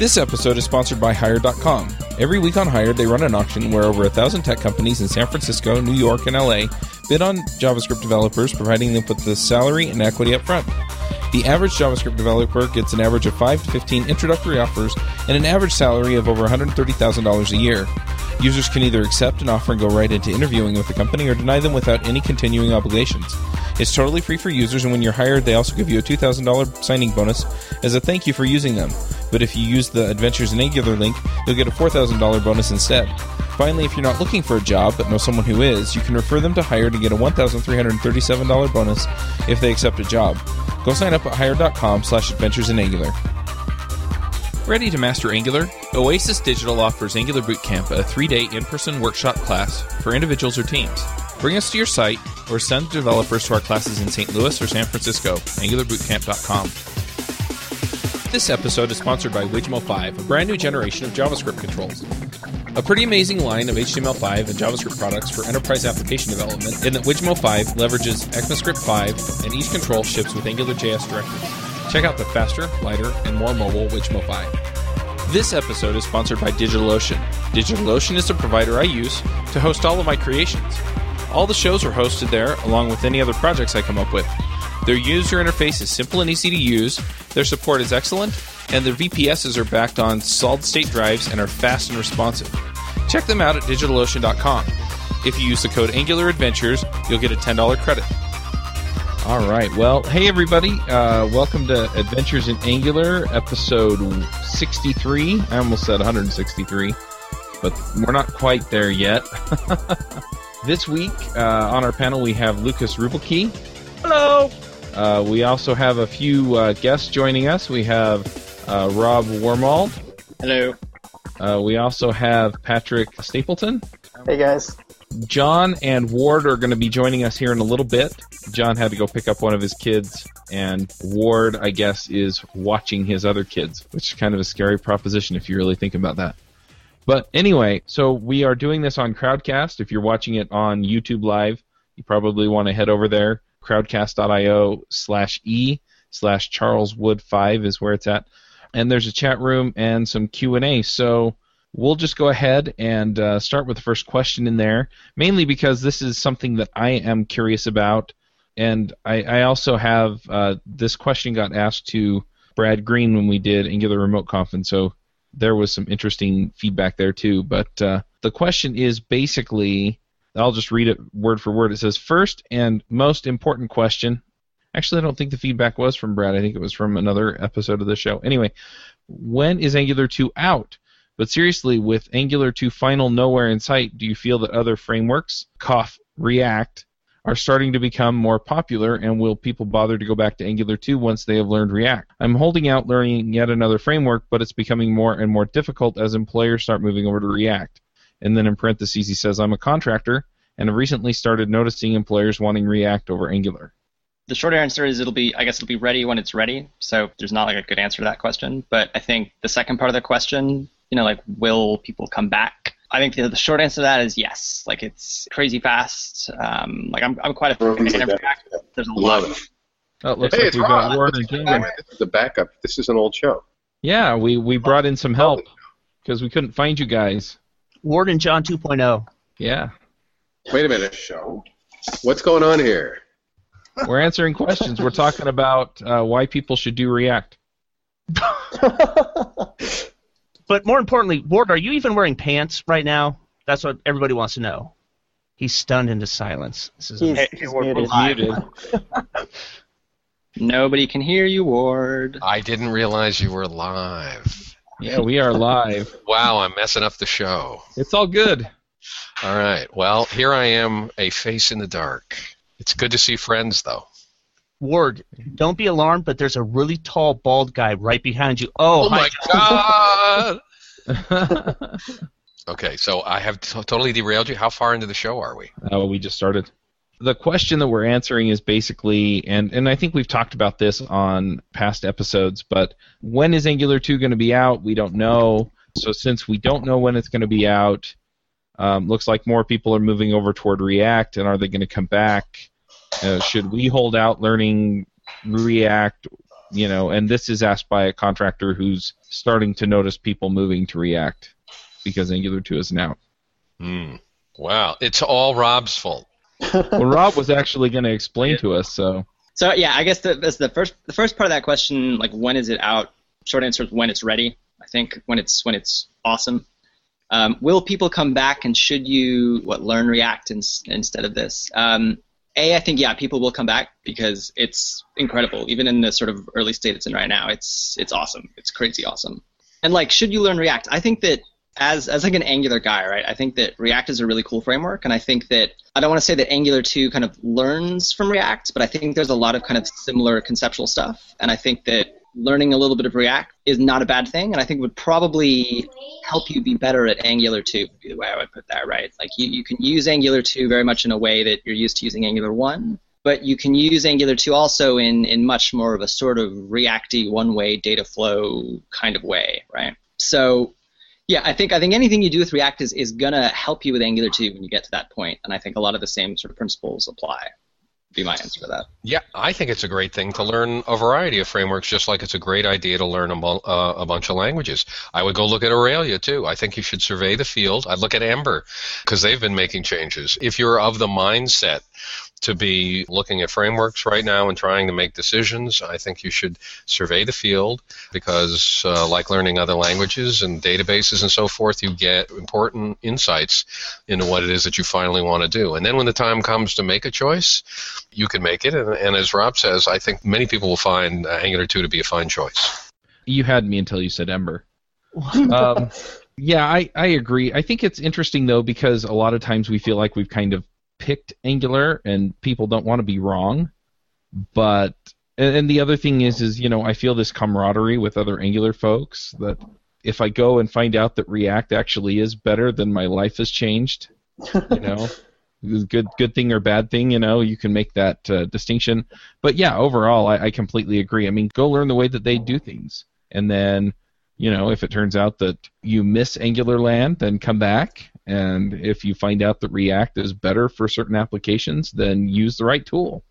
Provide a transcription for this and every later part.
This episode is sponsored by Hired.com. Every week on Hired, they run an auction where over a thousand tech companies in San Francisco, New York, and LA bid on JavaScript developers, providing them with the salary and equity up front. The average JavaScript developer gets an average of 5 to 15 introductory offers and an average salary of over $130,000 a year. Users can either accept an offer and go right into interviewing with the company or deny them without any continuing obligations. It's totally free for users, and when you're hired, they also give you a $2,000 signing bonus as a thank you for using them. But if you use the Adventures in Angular link, you'll get a $4,000 bonus instead. Finally, if you're not looking for a job but know someone who is, you can refer them to Hired and get a $1,337 bonus if they accept a job. Go sign up at hired.com slash adventures in Angular. Ready to master Angular? Oasis Digital offers Angular Bootcamp, a three day in person workshop class for individuals or teams. Bring us to your site or send developers to our classes in St. Louis or San Francisco. AngularBootcamp.com. This episode is sponsored by Wijmo5, a brand new generation of JavaScript controls. A pretty amazing line of HTML5 and JavaScript products for enterprise application development in that Wijmo 5 leverages ECMAScript 5 and each control ships with AngularJS directives. Check out the faster, lighter, and more mobile 5. This episode is sponsored by DigitalOcean. DigitalOcean is the provider I use to host all of my creations. All the shows are hosted there, along with any other projects I come up with. Their user interface is simple and easy to use, their support is excellent, and their VPSs are backed on solid state drives and are fast and responsive. Check them out at digitalocean.com. If you use the code Angular Adventures, you'll get a $10 credit. All right. Well, hey everybody. Uh, welcome to Adventures in Angular, episode 63. I almost said 163, but we're not quite there yet. this week uh, on our panel we have Lukas Ruebbelke. Hello. Uh, we also have a few uh, guests joining us. We have uh, Rob Wormald. Hello. Uh, we also have Patrick Stapleton. Hey guys. John and Ward are going to be joining us here in a little bit. John had to go pick up one of his kids, and Ward, I guess, is watching his other kids, which is kind of a scary proposition if you really think about that. But anyway, so we are doing this on Crowdcast. If you're watching it on YouTube Live, you probably want to head over there. Crowdcast.io slash e slash Charles Wood 5 is where it's at. And there's a chat room and some Q&A. So we'll just go ahead and uh, start with the first question in there, mainly because this is something that I am curious about. And I, I also have uh, this question got asked to Brad Green when we did Angular Remote Conf, and so there was some interesting feedback there too. But uh, the question is basically, I'll just read it word for word. It says, first and most important question. Actually, I don't think the feedback was from Brad. I think it was from another episode of the show. Anyway, when is Angular 2 out? But seriously, with Angular 2 final nowhere in sight, do you feel that other frameworks, cough, React, are starting to become more popular, and will people bother to go back to Angular 2 once they have learned React? I'm holding out learning yet another framework, but it's becoming more and more difficult as employers start moving over to React. And then in parentheses, he says, I'm a contractor and have recently started noticing employers wanting React over Angular. The short answer is it'll be I guess it'll be ready when it's ready. So there's not like a good answer to that question. But I think the second part of the question, you know, like will people come back? I think the, the short answer to that is yes. Like it's crazy fast. Um, like I'm, I'm quite a fan of React. There's a lot. Love it. Oh, it looks Hey, like it's we've got Ron. Ward and is- This is the backup. This is an old show. Yeah, we, we brought in some help because we couldn't find you guys. Ward and John oh. 2.0. Yeah, Wait a minute. Show. What's going on here? we're answering questions. We're talking about uh, why people should do React. But more importantly, Ward, are you even wearing pants right now? That's what everybody wants to know. He's stunned into silence. This is He's, Hey, he's we're- muted. we're Muted. Nobody can hear you, Ward. I didn't realize you were live. Yeah, we are live. Wow, I'm messing up the show. It's all good. All right. Well, here I am, a face in the dark. It's good to see friends, though. Ward, don't be alarmed, but there's a really tall, bald guy right behind you. Oh, Oh hi, my God! Okay, so I have t- totally derailed you. How far into the show are we? Uh, we just started. The question that we're answering is basically, and, and I think we've talked about this on past episodes, but when is Angular 2 going to be out? We don't know. So since we don't know when it's going to be out, um, looks like more people are moving over toward React, and are they going to come back? Uh, should we hold out learning React? You know, and this is asked by a contractor who's starting to notice people moving to React because Angular 2 isn't out. Hmm. Wow, it's all Rob's fault. well, Rob was actually going to explain to us, so. So yeah, I guess the, that's the first the first part of that question, like when is it out? Short answer is when it's ready. I think when it's when it's awesome. Um, will people come back and should you what learn React in, instead of this? Um, a, I think yeah, people will come back because it's incredible. Even in the sort of early state it's in right now, it's it's awesome. It's crazy awesome. And like, should you learn React? I think that as as like an Angular guy, right? I think that React is a really cool framework, and I think that I don't want to say that Angular 2 kind of learns from React, but I think there's a lot of kind of similar conceptual stuff, and I think that learning a little bit of React is not a bad thing, and I think would probably help you be better at Angular 2. Would be the way I would put that, right? Like you, you can use Angular 2 very much in a way that you're used to using Angular 1, but you can use Angular 2 also in in much more of a sort of Reacty one-way data flow kind of way, right? So yeah, I think I think anything you do with React is, is gonna help you with Angular 2 when you get to that point, and I think a lot of the same sort of principles apply. Be my answer to that. Yeah, I think it's a great thing to learn a variety of frameworks, just like it's a great idea to learn a, uh, a bunch of languages. I would go look at Aurelia too. I think you should survey the field. I'd look at Ember because they've been making changes. If you're of the mindset to be looking at frameworks right now and trying to make decisions. I think you should survey the field because, uh, like learning other languages and databases and so forth, you get important insights into what it is that you finally want to do. And then when the time comes to make a choice, you can make it. And, and as Rob says, I think many people will find uh, Angular 2 to be a fine choice. You had me until you said Ember. um, yeah, I, I agree. I think it's interesting though because a lot of times we feel like we've kind of picked Angular, and people don't want to be wrong. But and the other thing is, is you know, I feel this camaraderie with other Angular folks that if I go and find out that React actually is better, then my life has changed. You know, good good thing or bad thing, you know, you can make that uh, distinction. But yeah, overall, I, I completely agree. I mean, go learn the way that they do things, and then you know, if it turns out that you miss Angular land, then come back. And if you find out that React is better for certain applications, then use the right tool.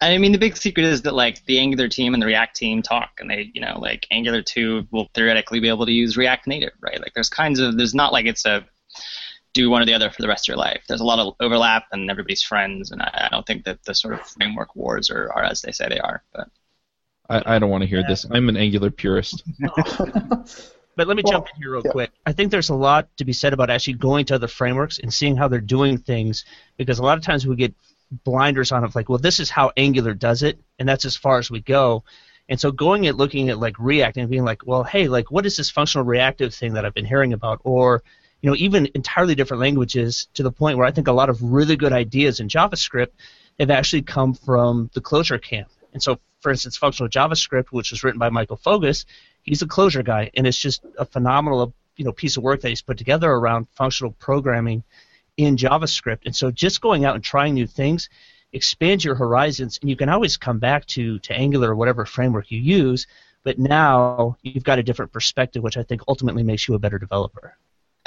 I mean, the big secret is that like the Angular team and the React team talk, and they, you know, like Angular 2 will theoretically be able to use React Native, right? Like, there's kinds of, there's not like it's a do one or the other for the rest of your life. There's a lot of overlap, and everybody's friends, and I, I don't think that the sort of framework wars are, are as they say they are. But I, I don't want to hear yeah. this. I'm an Angular purist. but let me well, jump in here real yeah. quick. I think there's a lot to be said about actually going to other frameworks and seeing how they're doing things, because a lot of times we get blinders on it, like, well, this is how Angular does it, and that's as far as we go. And so going and looking at like React and being like, well, hey, like, what is this functional reactive thing that I've been hearing about, or you know, even entirely different languages to the point where I think a lot of really good ideas in JavaScript have actually come from the Clojure camp. And so for instance, functional JavaScript, which was written by Michael Fogus, he's a Clojure guy, and it's just a phenomenal you know piece of work that he's put together around functional programming in JavaScript. And so just going out and trying new things expands your horizons, and you can always come back to to Angular or whatever framework you use. But now you've got a different perspective, which I think ultimately makes you a better developer.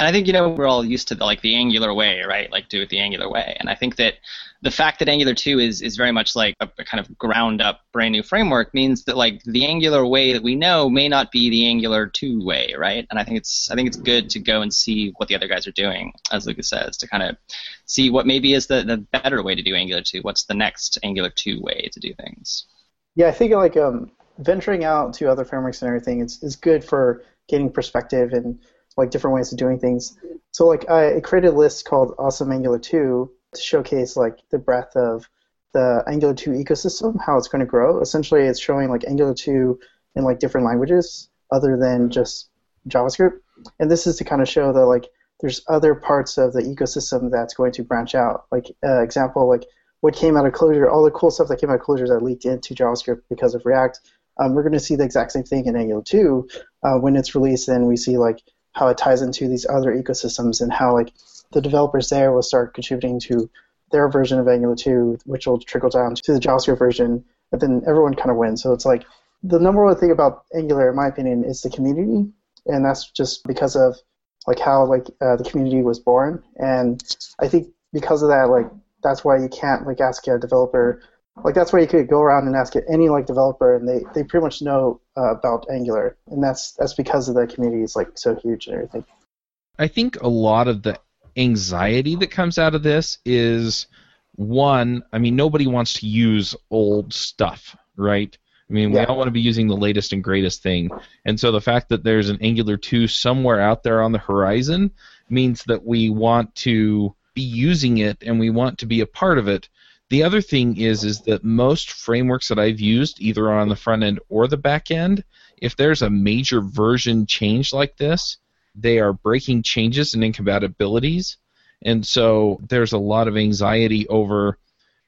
And I think you know we're all used to the, like the Angular way, right? Like do it the Angular way. And I think that the fact that Angular 2 is is very much like a, a, kind of ground up brand new framework means that like the Angular way that we know may not be the Angular 2 way, right? And I think it's I think it's good to go and see what the other guys are doing, as Lukas says, to kind of see what maybe is the, the better way to do Angular 2. What's the next Angular 2 way to do things? Yeah, I think like um, venturing out to other frameworks and everything is, is good for getting perspective and like different ways of doing things. So like I created a list called Awesome Angular 2 to showcase like the breadth of the Angular 2 ecosystem, how it's going to grow. Essentially, it's showing like Angular 2 in like different languages other than just JavaScript. And this is to kind of show that like there's other parts of the ecosystem that's going to branch out. Like uh, example, like what came out of Clojure, all the cool stuff that came out of Clojure that leaked into JavaScript because of React. Um, we're going to see the exact same thing in Angular 2 uh, when it's released, and we see like how it ties into these other ecosystems and how like the developers there will start contributing to their version of Angular 2, which will trickle down to the JavaScript version, and then everyone kind of wins. So it's like the number one thing about Angular, in my opinion, is the community, and that's just because of like how like uh, the community was born, and I think because of that, like that's why you can't like ask a developer like that's where you could go around and ask any like developer, and they, they pretty much know uh, about Angular, and that's that's because of the community is like so huge and everything. I think a lot of the anxiety that comes out of this is one. I mean, nobody wants to use old stuff, right? I mean, Yeah. we all want to be using the latest and greatest thing, and so the fact that there's an Angular 2 somewhere out there on the horizon means that we want to be using it and we want to be a part of it. The other thing is is that most frameworks that I've used, either on the front end or the back end, if there's a major version change like this, they are breaking changes and incompatibilities. And so there's a lot of anxiety over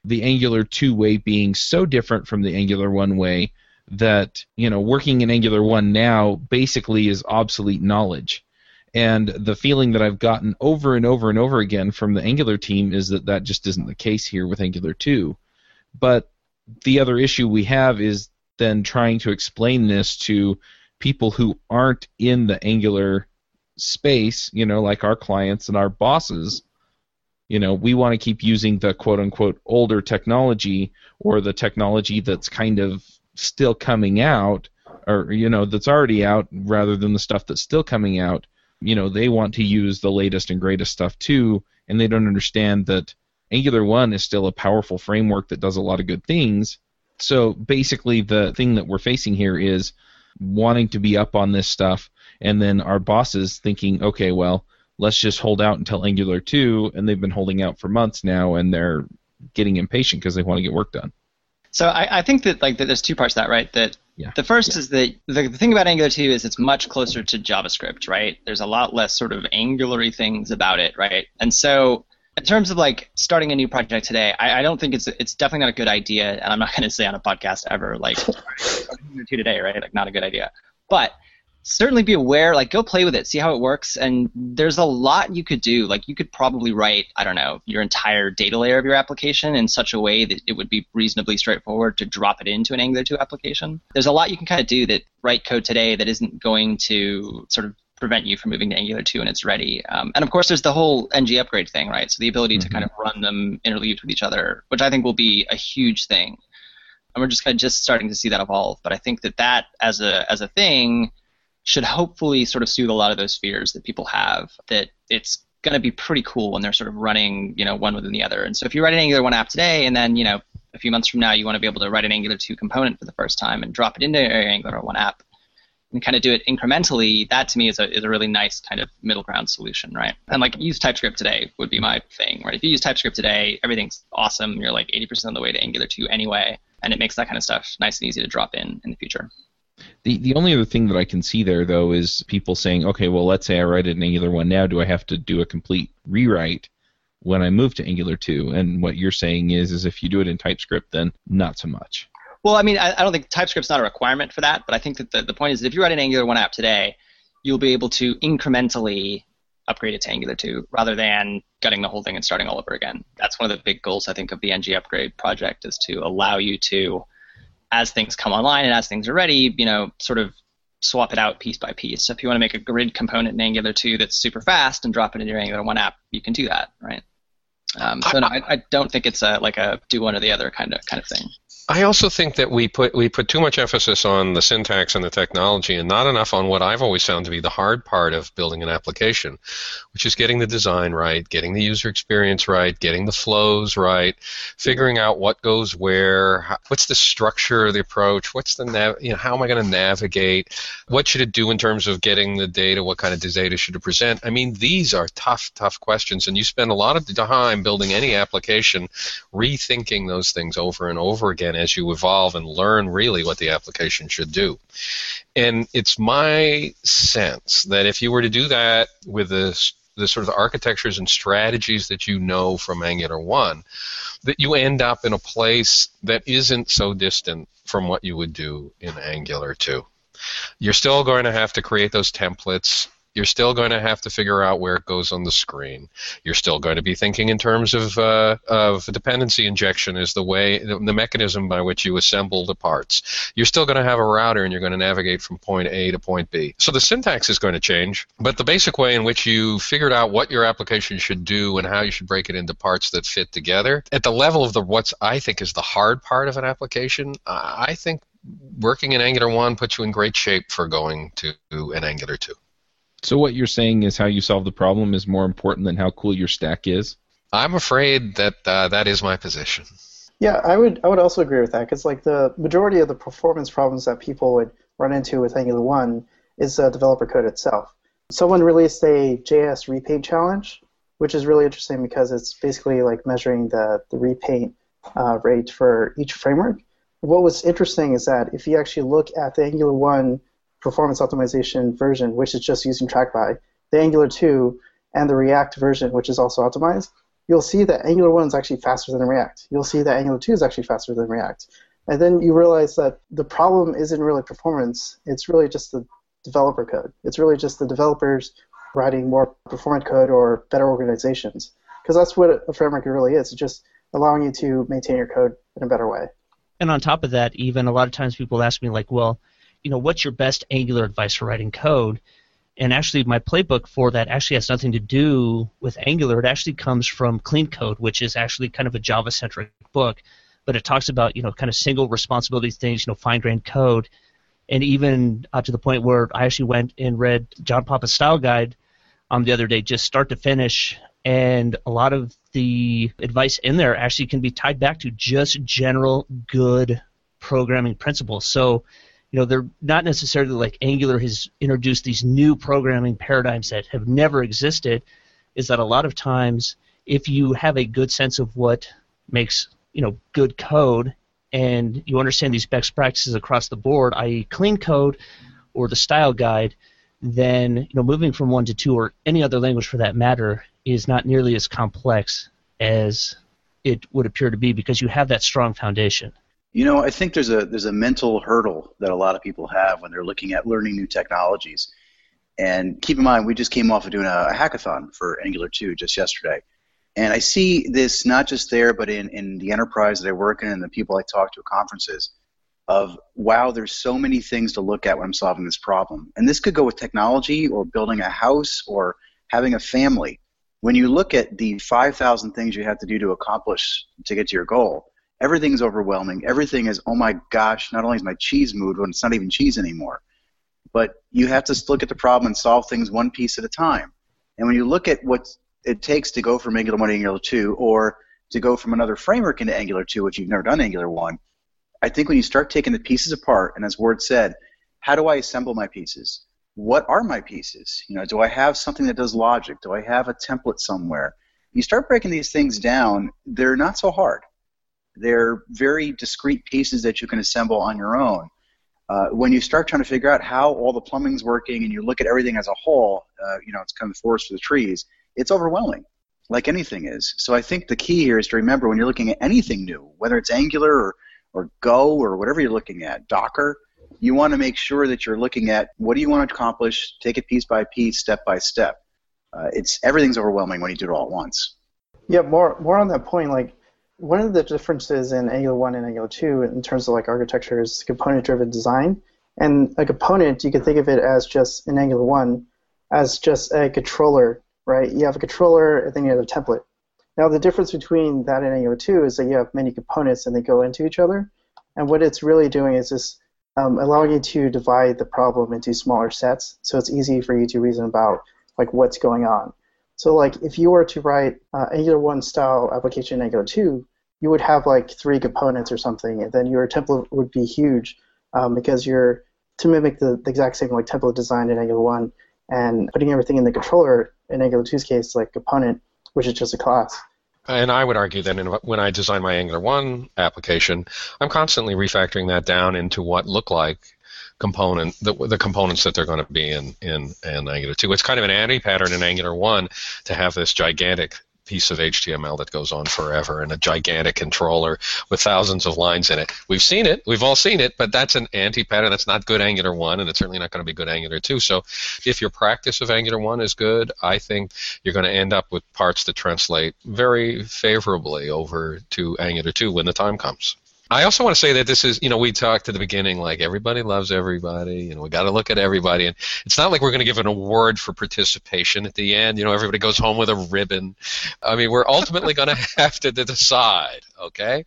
the Angular 2 way being so different from the Angular 1 way that, you know, working in Angular 1 now basically is obsolete knowledge. And the feeling that I've gotten over and over and over again from the Angular team is that that just isn't the case here with Angular 2. But the other issue we have is then trying to explain this to people who aren't in the Angular space, you know, like our clients and our bosses. You know, we want to keep using the quote unquote older technology or the technology that's kind of still coming out or, you know, that's already out rather than the stuff that's still coming out. You know, they want to use the latest and greatest stuff too, and they don't understand that Angular 1 is still a powerful framework that does a lot of good things. So basically, the thing that we're facing here is wanting to be up on this stuff, and then our bosses thinking, okay, well, let's just hold out until Angular 2, and they've been holding out for months now, and they're getting impatient because they want to get work done. So I, I think that like that there's two parts to that, right? That Yeah. the first is that the, the thing about Angular 2 is it's much closer to JavaScript, right? There's a lot less sort of Angular things about it, right? And so in terms of like starting a new project today, I, I don't think it's it's definitely not a good idea, and I'm not going to say on a podcast ever like Angular 2 today, right? Like not a good idea, but certainly be aware like go play with it see how it works and there's a lot you could do. Like you could probably write i don't know your entire data layer of your application in such a way that it would be reasonably straightforward to drop it into an angular 2 application. There's a lot you can kind of do that write code today that isn't going to sort of prevent you from moving to angular 2 when it's ready. Um, and of course there's the whole ng upgrade thing right? So the ability to Mhm. kind of run them interleaved with each other which i think will be a huge thing. And we're just kind of just starting to see that evolve. But i think that that as a as a thing should hopefully sort of soothe a lot of those fears that people have that it's going to be pretty cool when they're sort of running, you know, one within the other. And so if you write an Angular 1 app today and then, you know, a few months from now you want to be able to write an Angular 2 component for the first time and drop it into your Angular 1 app and kind of do it incrementally, that to me is a, is a really nice kind of middle ground solution, right? And like use TypeScript today would be my thing, right? If you use TypeScript today, everything's awesome. You're like 80% of the way to Angular 2 anyway, and it makes that kind of stuff nice and easy to drop in in the future. The the only other thing that I can see there though is people saying, okay, well let's say I write it in Angular one now, do I have to do a complete rewrite when I move to Angular two? And what you're saying is is if you do it in TypeScript then not so much. Well, I mean, I, I don't think TypeScript's not a requirement for that, but I think that the, the point is that if you write an Angular 1 app today, you'll be able to incrementally upgrade it to Angular 2 rather than gutting the whole thing and starting all over again. That's one of the big goals, I think, of the NG Upgrade project is to allow you to, as things come online and as things are ready, you know, sort of swap it out piece by piece. So if you want to make a grid component in Angular 2 that's super fast and drop it into your Angular 1 app, you can do that, right? Um, so no, I, I don't think it's a like a do one or the other kind of kind of thing. I also think that we put we put too much emphasis on the syntax and the technology, and not enough on what I've always found to be the hard part of building an application, which is getting the design right, getting the user experience right, getting the flows right, figuring out what goes where, how, what's the structure of the approach, what's the nav, you know, how am I going to navigate, what should it do in terms of getting the data, what kind of data should it present? I mean, these are tough, tough questions, and you spend a lot of time building any application, rethinking those things over and over again as you evolve and learn really what the application should do. And it's my sense that if you were to do that with the, the sort of architectures and strategies that you know from Angular 1, that you end up in a place that isn't so distant from what you would do in Angular 2. You're still going to have to create those templates you're still going to have to figure out where it goes on the screen. You're still going to be thinking in terms of uh, of dependency injection is the way the, mechanism by which you assemble the parts. You're still going to have a router and you're going to navigate from point A to point B. So the syntax is going to change, but the basic way in which you figured out what your application should do and how you should break it into parts that fit together at the level of the what's I think is the hard part of an application. I think working in Angular 1 puts you in great shape for going to an Angular 2. So what you're saying is how you solve the problem is more important than how cool your stack is. I'm afraid that uh, that is my position. Yeah, I would I would also agree with that because like the majority of the performance problems that people would run into with Angular One is uh, developer code itself. Someone released a JS repaint challenge, which is really interesting because it's basically like measuring the the repaint uh, rate for each framework. What was interesting is that if you actually look at the Angular One performance optimization version, which is just using TrackBy, the Angular 2, and the React version, which is also optimized, you'll see that Angular 1 is actually faster than React. You'll see that Angular 2 is actually faster than React. And then you realize that the problem isn't really performance, it's really just the developer code. It's really just the developers writing more performant code or better organizations. Because that's what a framework really is. It's just allowing you to maintain your code in a better way. And on top of that, even a lot of times people ask me, like, well, you know, what's your best Angular advice for writing code? And actually, my playbook for that actually has nothing to do with Angular. It actually comes from Clean Code, which is actually kind of a Java-centric book, but it talks about you know kind of single responsibility things, you know, fine-grained code, and even uh, to the point where I actually went and read John Papa's style guide um, the other day, just start to finish, and a lot of the advice in there actually can be tied back to just general good programming principles. So you know, they're not necessarily like Angular has introduced these new programming paradigms that have never existed. Is that a lot of times, if you have a good sense of what makes you know good code, and you understand these best practices across the board, i.e., clean code or the style guide, then you know moving from one to two or any other language for that matter is not nearly as complex as it would appear to be because you have that strong foundation. You know, I think there's a there's a mental hurdle that a lot of people have when they're looking at learning new technologies. And keep in mind, we just came off of doing a, hackathon for Angular 2 just yesterday. And I see this not just there, but in, in the enterprise that I work in and the people I talk to at conferences of, wow, there's so many things to look at when I'm solving this problem. And this could go with technology or building a house or having a family. When you look at the 5,000 things you have to do to accomplish to get to your goal, everything's overwhelming. Everything is, oh my gosh, not only is my cheese moved when it's not even cheese anymore, but you have to look at the problem and solve things one piece at a time. And when you look at what it takes to go from Angular 1 to Angular 2, or to go from another framework into Angular 2, which you've never done Angular 1, I think when you start taking the pieces apart, and as Ward said, how do I assemble my pieces? What are my pieces? You know, do I have something that does logic? Do I have a template somewhere? You start breaking these things down, they're not so hard. They're very discrete pieces that you can assemble on your own. Uh, when you start trying to figure out how all the plumbing's working and you look at everything as a whole, uh, you know, it's kind of the forest for the trees, it's overwhelming, like anything is. So I think the key here is to remember when you're looking at anything new, whether it's Angular or, or Go or whatever you're looking at, Docker, you want to make sure that you're looking at what do you want to accomplish, take it piece by piece, step by step. Uh, it's everything's overwhelming when you do it all at once. Yeah, more more on that point. Like one of the differences in Angular 1 and Angular 2 in terms of like architecture is component-driven design. And a component, you can think of it as just in Angular 1 as just a controller, right? You have a controller and then you have a template. Now the difference between that and Angular 2 is that you have many components and they go into each other. And what it's really doing is just um, allowing you to divide the problem into smaller sets, so it's easy for you to reason about like what's going on. So like if you were to write uh, Angular 1 style application in Angular 2, you would have like three components or something, and then your template would be huge um, because you're to mimic the, the, exact same like template design in Angular 1 and putting everything in the controller in Angular 2's case like component, which is just a class. And I would argue that in, when I design my Angular 1 application, I'm constantly refactoring that down into what look like component, the, the components that they're going to be in, in, in Angular 2. It's kind of an anti-pattern in Angular 1 to have this gigantic piece of HTML that goes on forever and a gigantic controller with thousands of lines in it. We've seen it, we've all seen it, but that's an anti-pattern. That's not good Angular 1, and it's certainly not going to be good Angular 2. So if your practice of Angular 1 is good, I think you're going to end up with parts that translate very favorably over to Angular 2 when the time comes. I also want to say that this is, you know, we talked at the beginning like everybody loves everybody, you know, we got to look at everybody, and it's not like we're going to give an award for participation at the end. You know, everybody goes home with a ribbon. I mean, we're ultimately going to have to decide, okay?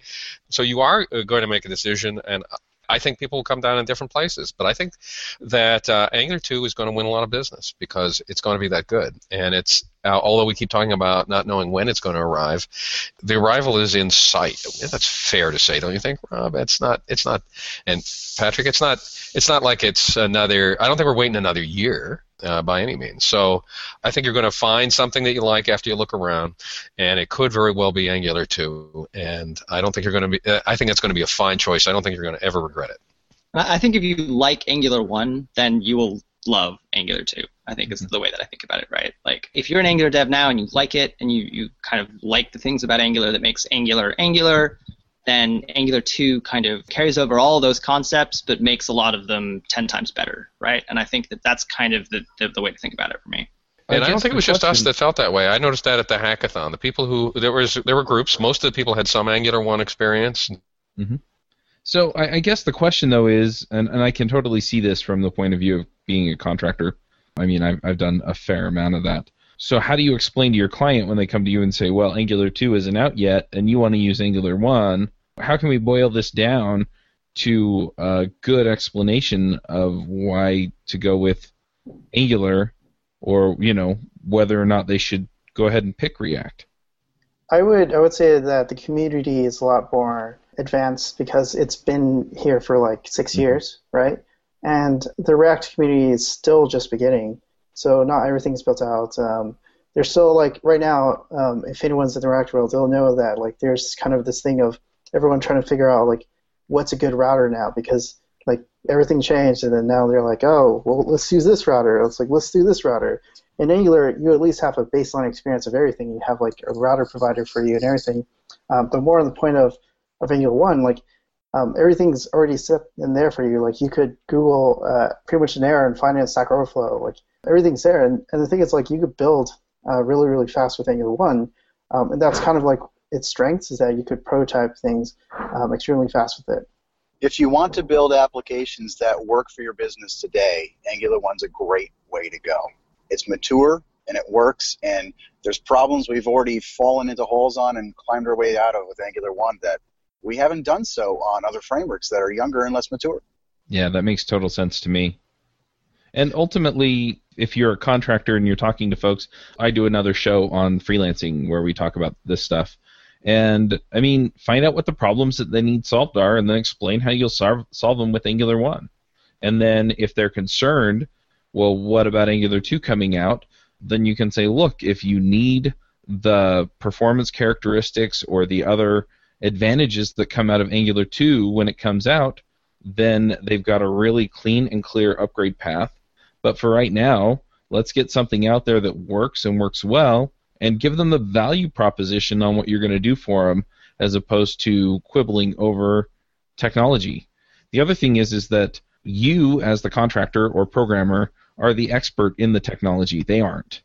So you are uh, going to make a decision, and I think people will come down in different places, but I think that uh, Angular 2 is going to win a lot of business because it's going to be that good. And it's uh, although we keep talking about not knowing when it's going to arrive, the arrival is in sight. That's fair to say, don't you think, Rob? It's not. It's not. And Patrick, it's not. It's not like it's another. I don't think we're waiting another year uh, by any means. So I think you're going to find something that you like after you look around, and it could very well be Angular 2. And I don't think you're going to be. Uh, I think it's going to be a fine choice. I don't think you're going to ever regret it. I think if you like Angular 1, then you will love Angular 2. I think is mm-hmm. the way that I think about it, right? Like if you're an Angular dev now and you like it and you, you kind of like the things about Angular that makes Angular Angular, then Angular 2 kind of carries over all those concepts but makes a lot of them 10 times better, right? And I think that that's kind of the, the, the way to think about it for me. And I, I don't think it was just us that felt that way. I noticed that at the hackathon. The people who there was there were groups. Most of the people had some Angular one experience. Mm-hmm. So I, I, guess the question though is, and, and I can totally see this from the point of view of being a contractor. I mean, I've I've done a fair amount of that. So how do you explain to your client when they come to you and say, well, Angular 2 isn't out yet, and you want to use Angular 1? How can we boil this down to a good explanation of why to go with Angular, or you know whether or not they should go ahead and pick React? I would I would say that the community is a lot more advanced because it's been here for like 6 mm-hmm. years, right? And the React community is still just beginning, so not everything's built out. Um, there's still like right now, um, if anyone's in the React world, they'll know that like there's kind of this thing of everyone trying to figure out like what's a good router now because like everything changed and then now they're like oh well let's use this router. It's like let's do this router. In angular you at least have a baseline experience of everything. You have like a router provider for you and everything. Um, but more on the point of, of angular 1 like um, everything's already set in there for you. Like you could google uh, pretty much an error and find it in stack overflow. Like everything's there. And, and the thing is like you could build uh, really really fast with angular 1 um, and that's kind of like its strengths is that you could prototype things um, extremely fast with it. If you want to build applications that work for your business today, Angular 1's a great way to go. It's mature and it works, and there's problems we've already fallen into holes on and climbed our way out of with Angular 1 that we haven't done so on other frameworks that are younger and less mature. Yeah, that makes total sense to me. And ultimately, if you're a contractor and you're talking to folks, I do another show on freelancing where we talk about this stuff. And I mean, find out what the problems that they need solved are, and then explain how you'll solve solve them with Angular one. And then if they're concerned, well, what about Angular two coming out? Then you can say, look, if you need the performance characteristics or the other advantages that come out of Angular 2 when it comes out, then they've got a really clean and clear upgrade path. But for right now, let's get something out there that works and works well, and give them the value proposition on what you're going to do for them as opposed to quibbling over technology. The other thing is is that you as the contractor or programmer are the expert in the technology. They aren't.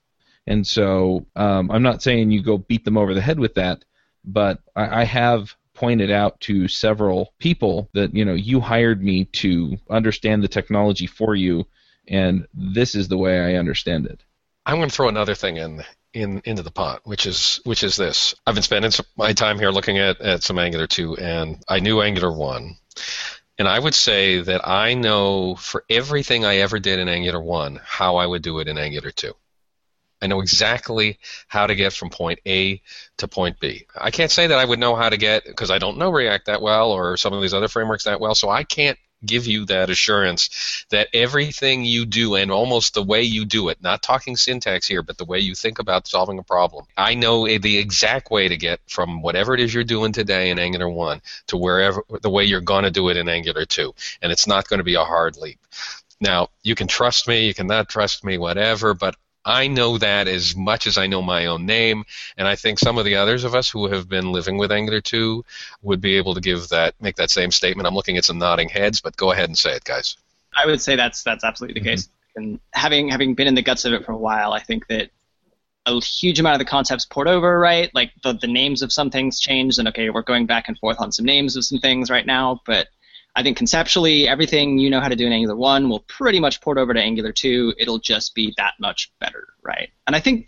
And so um, I'm not saying you go beat them over the head with that, but I, I have pointed out to several people that you know you hired me to understand the technology for you, and this is the way I understand it. I'm going to throw another thing in in into the pot, which is which is this. I've been spending my time here looking at, at some Angular 2, and I knew Angular 1. And I would say that I know for everything I ever did in Angular 1 how I would do it in Angular 2. I know exactly how to get from point A to point B. I can't say that I would know how to get because I don't know React that well or some of these other frameworks that well, so I can't give you that assurance that everything you do and almost the way you do it, not talking syntax here, but the way you think about solving a problem. I know eh, the exact way to get from whatever it is you're doing today in Angular 1 to wherever the way you're going to do it in Angular 2. And it's not going to be a hard leap. Now, you can trust me, you cannot trust me, whatever, but I know that as much as I know my own name, and I think some of the others of us who have been living with Angular 2 would be able to give that, make that same statement. I'm looking at some nodding heads, but go ahead and say it, guys. I would say that's that's absolutely the mm-hmm. case. And having having been in the guts of it for a while, I think that a huge amount of the concepts port over, right? Like the, the names of some things changed, and okay, we're going back and forth on some names of some things right now, but I think conceptually, everything you know how to do in Angular 1 will pretty much port over to Angular 2. It'll just be that much better, right? And I think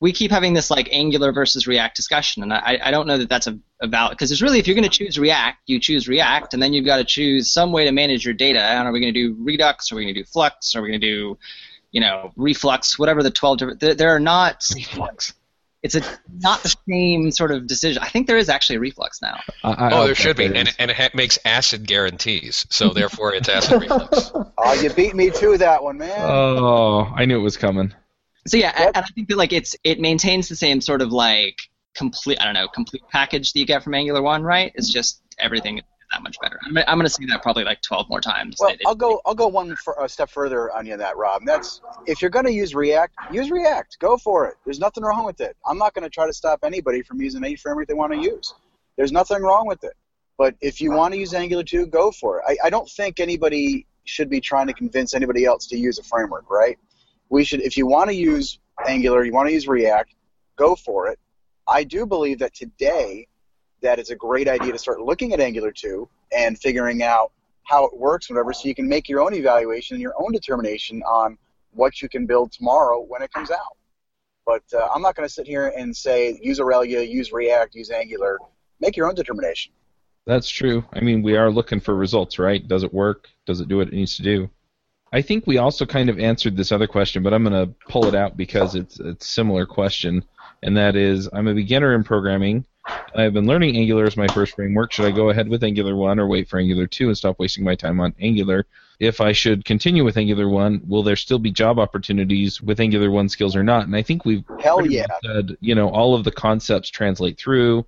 we keep having this like Angular versus React discussion, and I, I don't know that that's a, a valid because it's really if you're going to choose React, you choose React, and then you've got to choose some way to manage your data. And are we going to do Redux? Are we going to do Flux? Are we going to do, you know, Reflux? Whatever the 12 different. There, there are not Reflux it's a not the same sort of decision. I think there is actually a reflux now. I, oh, there should be, and, and it makes acid guarantees, so therefore it's acid reflux. Oh, you beat me to that one, man. Oh, I knew it was coming. So yeah, and, and I think that like it's it maintains the same sort of like complete I don't know complete package that you get from Angular One, right? It's just everything that much better. I'm, I'm going to say that probably like 12 more times. Well, I'll go I'll go one for, a step further on you that, Rob. That's if you're going to use React, use React. Go for it. There's nothing wrong with it. I'm not going to try to stop anybody from using any framework they want to use. There's nothing wrong with it. But if you want to use Angular 2, go for it. I, I don't think anybody should be trying to convince anybody else to use a framework, right? We should, if you want to use Angular, you want to use React, go for it. I do believe that today that it's a great idea to start looking at Angular 2 and figuring out how it works, whatever, so you can make your own evaluation and your own determination on what you can build tomorrow when it comes out. But uh, I'm not going to sit here and say use Aurelia, use React, use Angular. Make your own determination. That's true. I mean, we are looking for results, right? Does it work? Does it do what it needs to do? I think we also kind of answered this other question, but I'm going to pull it out because it's, it's a similar question, and that is I'm a beginner in programming. I've been learning Angular as my first framework. Should I go ahead with Angular 1 or wait for Angular 2 and stop wasting my time on Angular? If I should continue with Angular 1, will there still be job opportunities with Angular 1 skills or not? And I think we've Hell yeah. said, you know, all of the concepts translate through.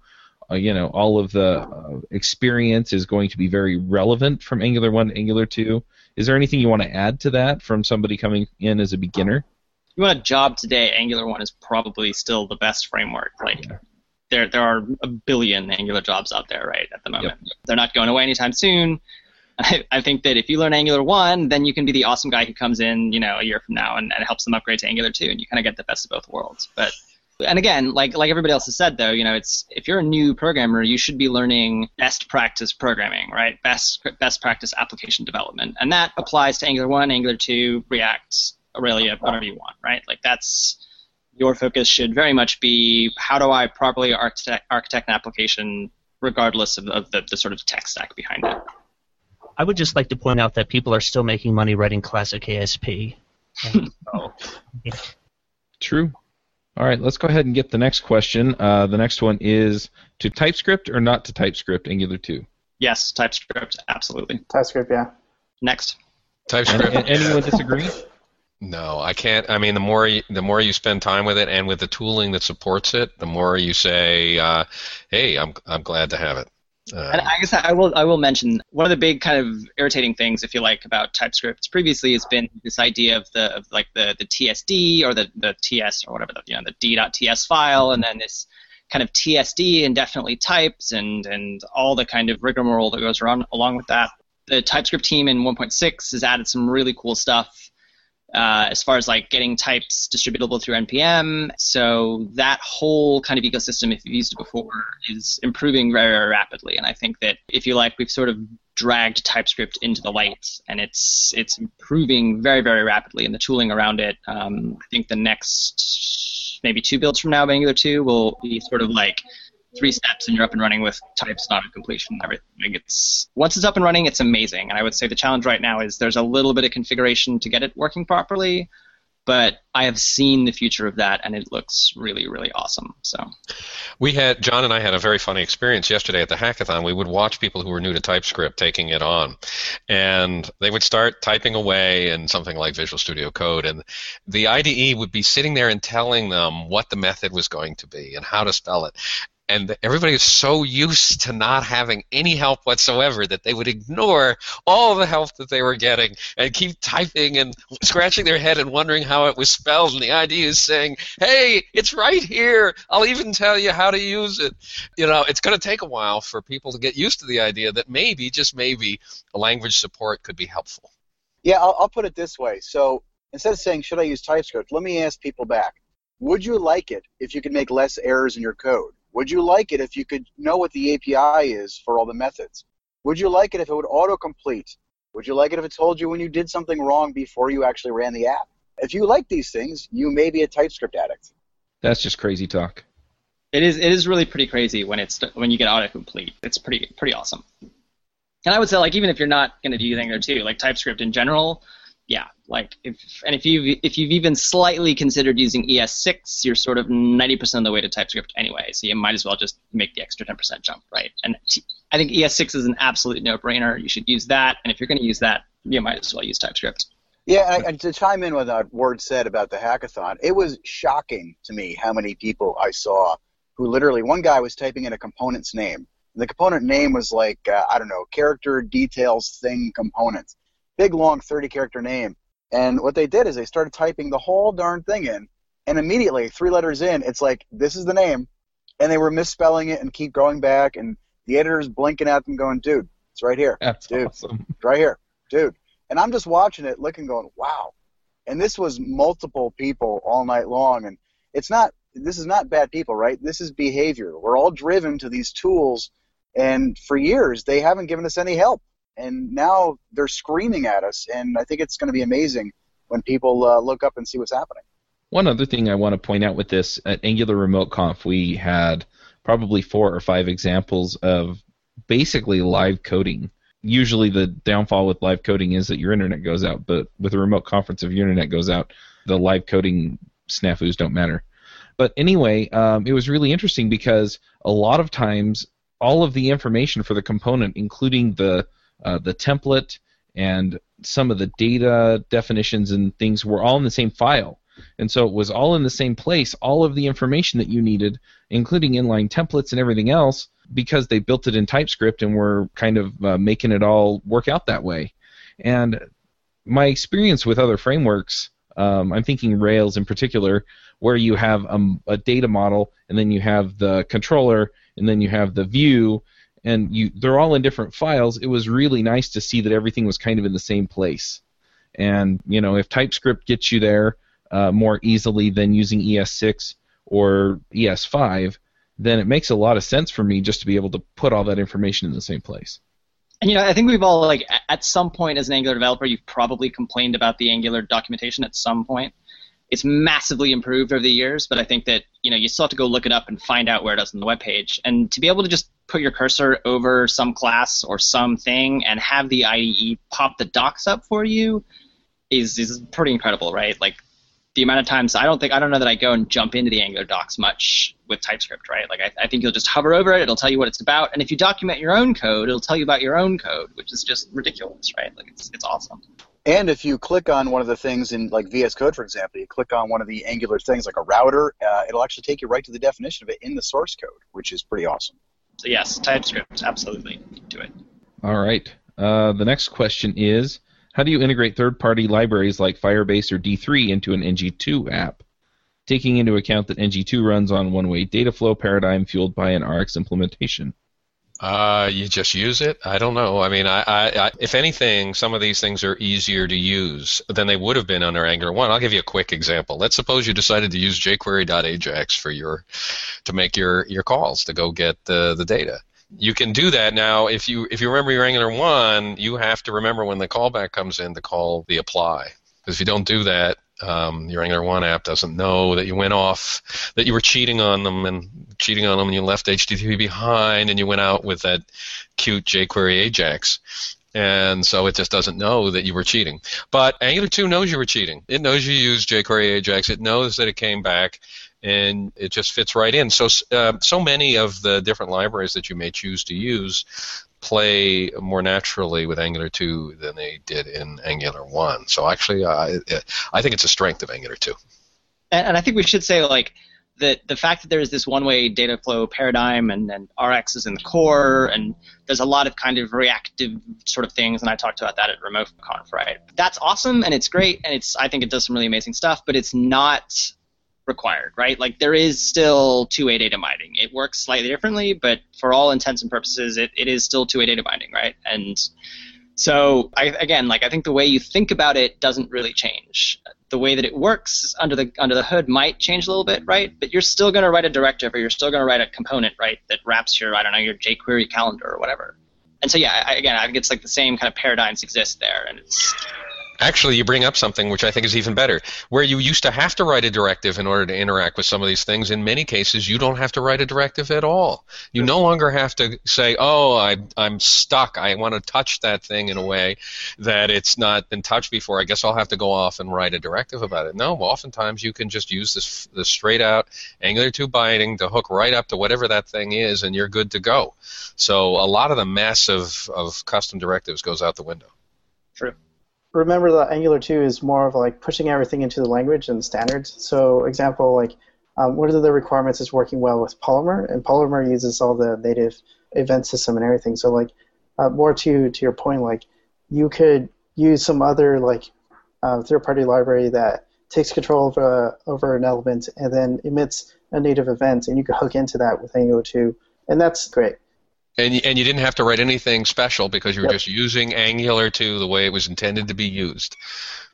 Uh, you know, all of the uh, experience is going to be very relevant from Angular 1 to Angular 2. Is there anything you want to add to that from somebody coming in as a beginner? you want a job today, Angular one is probably still the best framework. Like yeah there there are a billion Angular jobs out there right at the moment. Yep. They're not going away anytime soon. I, I, think that if you learn Angular one, then you can be the awesome guy who comes in, you know, a year from now and, and helps them upgrade to Angular two, and you kind of get the best of both worlds. But and again, like like everybody else has said, though, you know, it's if you're a new programmer, you should be learning best practice programming, right? Best best practice application development, and that applies to Angular one, Angular two, React, Aurelia, whatever you want, right? Like that's your focus should very much be how do I properly architect, architect an application regardless of, of the, the sort of tech stack behind it. I would just like to point out that people are still making money writing classic ASP. so, yeah. True. All right, let's go ahead and get the next question. Uh, the next one is to TypeScript or not to TypeScript Angular 2? Yes, TypeScript, absolutely. TypeScript, yeah. Next. TypeScript. anyone disagree? No, I can't. I mean, the more you, the more you spend time with it, and with the tooling that supports it, the more you say, uh, "Hey, I'm I'm glad to have it." Uh, and I guess I will I will mention one of the big kind of irritating things, if you like, about TypeScript previously has been this idea of the of like the the TSD or the the TS or whatever the you know the d.ts file, and then this kind of TSD and DefinitelyTyped and and all the kind of rigmarole that goes around along with that. The TypeScript team in 1.6 has added some really cool stuff uh, as far as like getting types distributable through npm. So that whole kind of ecosystem, if you've used it before, is improving very, very rapidly. And I think that if you like, we've sort of dragged TypeScript into the light, and it's it's improving very, very rapidly. And the tooling around it, um, I think the next maybe two builds from now Angular 2 will be sort of like three steps and you're up and running with types not a completion everything. Like it's once it's up and running, it's amazing. And I would say the challenge right now is there's a little bit of configuration to get it working properly, but I have seen the future of that and it looks really, really awesome. So we had John and I had a very funny experience yesterday at the hackathon. We would watch people who were new to TypeScript taking it on, and they would start typing away in something like Visual Studio Code, and the IDE would be sitting there and telling them what the method was going to be and how to spell it and everybody is so used to not having any help whatsoever that they would ignore all the help that they were getting and keep typing and scratching their head and wondering how it was spelled. And the idea is saying, "Hey, it's right here. I'll even tell you how to use it." You know, it's going to take a while for people to get used to the IDE that maybe, just maybe, language support could be helpful. Yeah, I'll, I'll put it this way. So instead of saying, should I use TypeScript, let me ask people back. Would you like it if you could make less errors in your code? Would you like it if you could know what the API is for all the methods? Would you like it if it would autocomplete? Would you like it if it told you when you did something wrong before you actually ran the app? If you like these things, you may be a TypeScript addict. That's just crazy talk. It is. It is really pretty crazy when it's when you get autocomplete. It's pretty pretty awesome. And I would say like even if you're not going to do anything there too, like TypeScript in general, yeah, like if and if you if you've even slightly considered using ES6, you're sort of 90% of the way to TypeScript anyway. So you might as well just make the extra 10% jump, right? And I think ES6 is an absolute no-brainer. You should use that, and if you're going to use that, you might as well use TypeScript. Yeah, and, and to chime in with what Ward said about the hackathon, it was shocking to me how many people I saw who literally one guy was typing in a component's name. The component name was like uh, I don't know, character details thing components big long 30 character name. And what they did is they started typing the whole darn thing in, and immediately, three letters in, it's like, this is the name. And they were misspelling it and keep going back, and the editor's blinking at them, going, dude, it's right here. That's dude, awesome. It's right here. Dude. And I'm just watching it, looking, going, wow. And this was multiple people all night long. And it's not, this is not bad people, right? This is behavior. We're all driven to these tools, and for years, they haven't given us any help and now they're screaming at us. And I think it's going to be amazing when people uh, look up and see what's happening. One other thing I want to point out with this at Angular Remote Conf, we had probably four or five examples of basically live coding. Usually, the downfall with live coding is that your internet goes out, but with a remote conference, if your internet goes out, the live coding snafus don't matter. But anyway, um, it was really interesting because a lot of times all of the information for the component, including the uh, the template and some of the data definitions and things were all in the same file. And so it was all in the same place, all of the information that you needed, including inline templates and everything else, because they built it in TypeScript and were kind of uh, making it all work out that way. And my experience with other frameworks, um, I'm thinking Rails in particular, where you have um, a data model and then you have the controller and then you have the view and you they're all in different files. It was really nice to see that everything was kind of in the same place. And you know, if TypeScript gets you there uh, more easily than using ES6 or ES5, then it makes a lot of sense for me just to be able to put all that information in the same place. And you know, I think we've all like at some point as an Angular developer, you've probably complained about the Angular documentation at some point it's massively improved over the years, but I think that you know you still have to go look it up and find out where it is on the web page. And to be able to just put your cursor over some class or something and have the IDE pop the docs up for you is is pretty incredible, right? Like the amount of times I don't think I don't know that I go and jump into the Angular docs much with TypeScript, right? Like I, I think you'll just hover over it, it'll tell you what it's about, and if you document your own code, it'll tell you about your own code, which is just ridiculous, right? Like it's it's awesome. And if you click on one of the things in like VS Code, for example, you click on one of the Angular things like a router, uh, it'll actually take you right to the definition of it in the source code, which is pretty awesome. So yes, TypeScript, absolutely, do it. All right. Uh, the next question is, how do you integrate third-party libraries like Firebase or D3 into an NG2 app, taking into account that NG2 runs on one-way data flow paradigm fueled by an RX implementation? Uh, you just use it. I don't know. I mean, I, I, I, if anything, some of these things are easier to use than they would have been under Angular One. I'll give you a quick example. Let's suppose you decided to use jQuery.ajax for your to make your your calls to go get the the data. You can do that now. If you if you remember your Angular One, you have to remember when the callback comes in to call the apply. Because if you don't do that, um, your Angular One app doesn't know that you went off, that you were cheating on them and cheating on them, and you left HTTP behind, and you went out with that cute jQuery Ajax. And so it just doesn't know that you were cheating. But Angular 2 knows you were cheating. It knows you used jQuery Ajax. It knows that it came back, and it just fits right in. So, uh, so many of the different libraries that you may choose to use play more naturally with Angular 2 than they did in Angular 1. So actually, I, I think it's a strength of Angular 2. And, and I think we should say like that the fact that there is this one-way data flow paradigm and, and RX is in the core, and there's a lot of kind of reactive sort of things, and I talked about that at RemoteConf, right? That's awesome, and it's great, and it's I think it does some really amazing stuff, but it's not required, right? Like there is still two-way data binding. It works slightly differently, but for all intents and purposes, it, it is still two-way data binding, right? And so I, again, like I think the way you think about it doesn't really change. The way that it works under the under the hood might change a little bit, right? But you're still going to write a directive, or you're still going to write a component, right, that wraps your I don't know your jQuery calendar or whatever. And so yeah, I, again, I think it's like the same kind of paradigms exist there, and it's Actually, you bring up something which I think is even better. Where you used to have to write a directive in order to interact with some of these things, in many cases, you don't have to write a directive at all. You no longer have to say, oh, I, I'm stuck. I want to touch that thing in a way that it's not been touched before. I guess I'll have to go off and write a directive about it. No, oftentimes you can just use this, this straight out Angular 2 binding to hook right up to whatever that thing is, and you're good to go. So a lot of the mess of, of custom directives goes out the window. True remember that Angular 2 is more of like pushing everything into the language and standards. So, example, like um, one of the requirements is working well with Polymer, and Polymer uses all the native event system and everything. So, like uh, more to to your point, like you could use some other like uh, third-party library that takes control of, over over an element and then emits a native event, and you could hook into that with Angular 2, and that's great. And you, and you didn't have to write anything special because you were yep. just using Angular 2 the way it was intended to be used.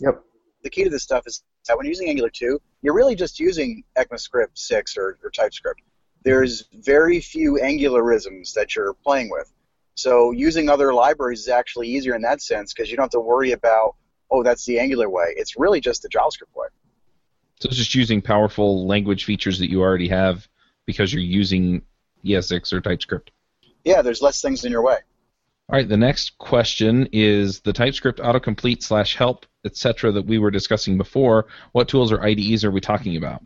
Yep. The key to this stuff is that when using Angular 2, you're really just using ECMAScript 6 or, or TypeScript. There's very few Angularisms that you're playing with. So using other libraries is actually easier in that sense because you don't have to worry about, oh, that's the Angular way. It's really just the JavaScript way. So it's just using powerful language features that you already have because you're using ES6 or TypeScript yeah, there's less things in your way. All right, the next question is the TypeScript autocomplete slash help, etc. that we were discussing before. What tools or IDEs are we talking about?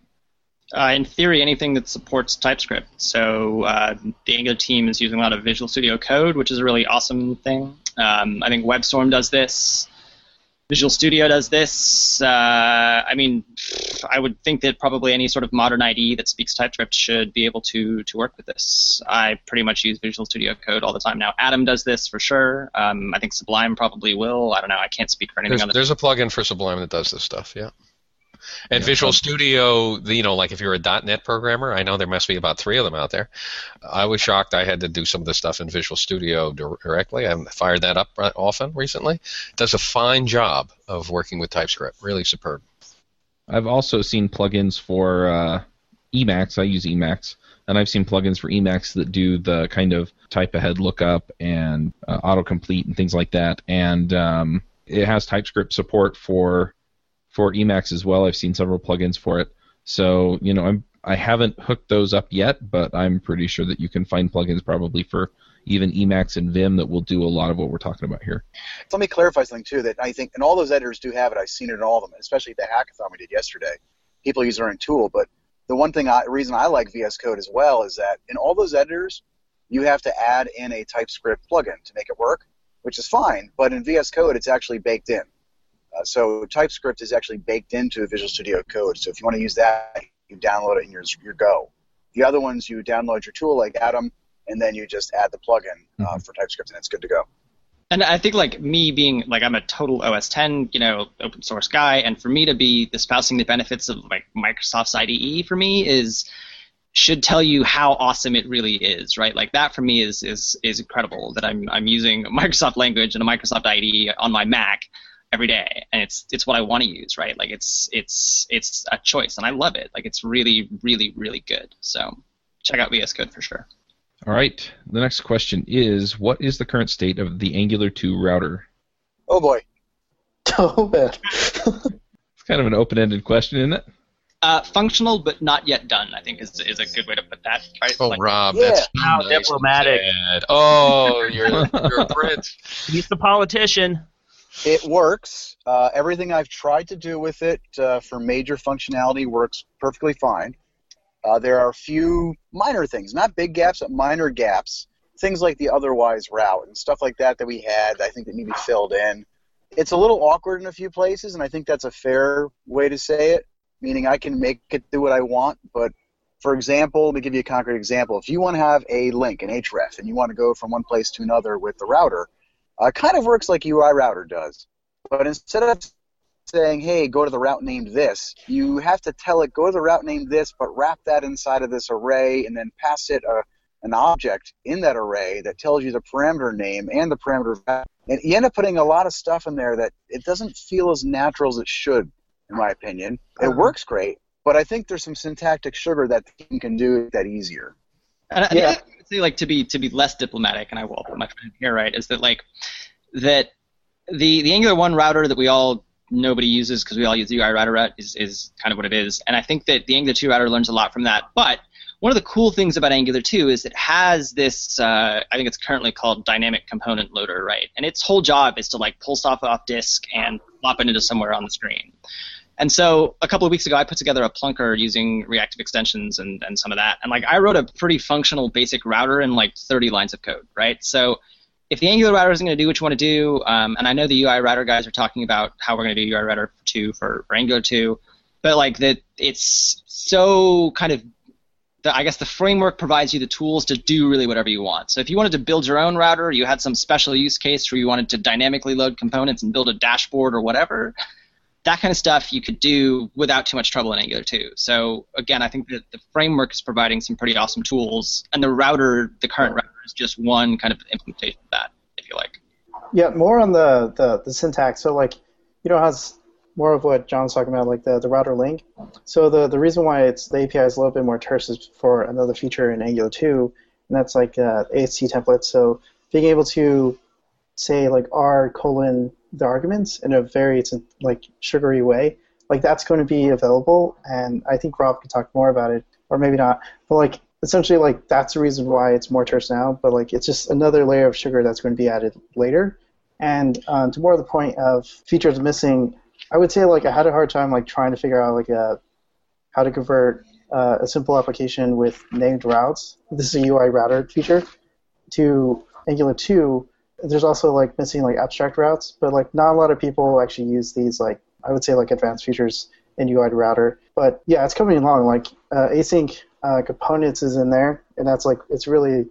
Uh, in theory, anything that supports TypeScript. So uh, the Angular team is using a lot of Visual Studio Code, which is a really awesome thing. Um, I think WebStorm does this. Visual Studio does this. Uh, I mean, I would think that probably any sort of modern IDE that speaks TypeScript should be able to to work with this. I pretty much use Visual Studio Code all the time now. Atom does this for sure. Um, I think Sublime probably will. I don't know. I can't speak for anything there's, on this. There's a plugin for Sublime that does this stuff. Yeah. And yeah, Visual Studio, you know, like if you're a .NET programmer, I know there must be about three of them out there. I was shocked I had to do some of the stuff in Visual Studio directly. I've fired that up often recently. It does a fine job of working with TypeScript. Really superb. I've also seen plugins for uh, Emacs. I use Emacs, and I've seen plugins for Emacs that do the kind of type ahead lookup and uh, autocomplete and things like that. And um, it has TypeScript support for for Emacs as well. I've seen several plugins for it. So you know, I'm I haven't hooked those up yet, but I'm pretty sure that you can find plugins probably for even Emacs and Vim that will do a lot of what we're talking about here. Let me clarify something too that I think, and all those editors do have it. I've seen it in all of them, especially the hackathon we did yesterday. People use their own tool, but the one thing, I, reason I like VS Code as well is that in all those editors, you have to add in a TypeScript plugin to make it work, which is fine. But in VS Code, it's actually baked in. Uh, so TypeScript is actually baked into Visual Studio Code. So if you want to use that, you download it and you're, you're go. The other ones, you download your tool like Atom, and then you just add the plugin uh, mm-hmm. for TypeScript, and it's good to go. And I think like me being like I'm a total OS 10, you know, open source guy, and for me to be espousing the benefits of like Microsoft's IDE for me is should tell you how awesome it really is, right? Like that for me is is is incredible that I'm I'm using Microsoft language and a Microsoft IDE on my Mac every day and it's it's what I want to use, right? Like it's it's it's a choice and I love it. Like it's really really really good. So check out VS Code for sure. All right. The next question is what is the current state of the Angular 2 router? Oh boy. Oh man. it's kind of an open-ended question, isn't it? Uh, functional but not yet done. I think is is a good way to put that. Right? Oh, like, Rob, yeah. that's How nice diplomatic. Oh, you're you're a prince. He's the politician. It works. Uh, everything I've tried to do with it uh, for major functionality works perfectly fine. Uh, there are a few minor things, not big gaps, but minor gaps. Things like the otherwise route and stuff like that that we had, I think that need to be filled in. It's a little awkward in a few places, and I think that's a fair way to say it. Meaning, I can make it do what I want, but For example, let me give you a concrete example. If you want to have a link, an href, and you want to go from one place to another with the router, uh, kind of works like UI router does. But instead of saying, hey, go to the route named this, you have to tell it, go to the route named this, but wrap that inside of this array and then pass it a, an object in that array that tells you the parameter name and the parameter value. And you end up putting a lot of stuff in there that it doesn't feel as natural as it should, in my opinion. It Uh-huh. works great, but I think there's some syntactic sugar that the can do that easier. And Yeah. I would say, like to be to be less diplomatic, and I will put my friend here, right? Is that like that the the Angular one router that we all nobody uses because we all use the UI router route is is kind of what it is, and I think that the Angular two router learns a lot from that. But one of the cool things about Angular 2 is it has this, uh, I think it's currently called dynamic component loader, right? And its whole job is to like pull stuff off disk and plop it into somewhere on the screen. And so a couple of weeks ago, I put together a plunker using reactive extensions and, and some of that. And like I wrote a pretty functional basic router in like 30 lines of code, right? So if the Angular router isn't going to do what you want to do, um, and I know the UI router guys are talking about how we're going to do UI router 2 for, for Angular 2, but like that it's so kind of the, I guess the framework provides you the tools to do really whatever you want. So if you wanted to build your own router, you had some special use case where you wanted to dynamically load components and build a dashboard or whatever, that kind of stuff you could do without too much trouble in Angular 2. So again, I think that the framework is providing some pretty awesome tools, and the router, the current router, is just one kind of implementation of that, if you like. Yeah, more on the, the, the syntax. So like, you know, has more of what John's talking about, like the, the router link. So the, the reason why it's the API is a little bit more terse is for another feature in Angular 2, and that's like uh, AST templates. So being able to say like R colon the arguments in a very like sugary way, like that's going to be available, and I think Rob could talk more about it, or maybe not. But like essentially, like that's the reason why it's more terse now. But like it's just another layer of sugar that's going to be added later. And uh, to more of the point of features missing, I would say like I had a hard time like trying to figure out like a how to convert uh, a simple application with named routes. This is a UI router feature to Angular 2. There's also like missing like abstract routes, but like not a lot of people actually use these like I would say like advanced features in UI router. But yeah, it's coming along. Like uh, async uh, components is in there, and that's like it's really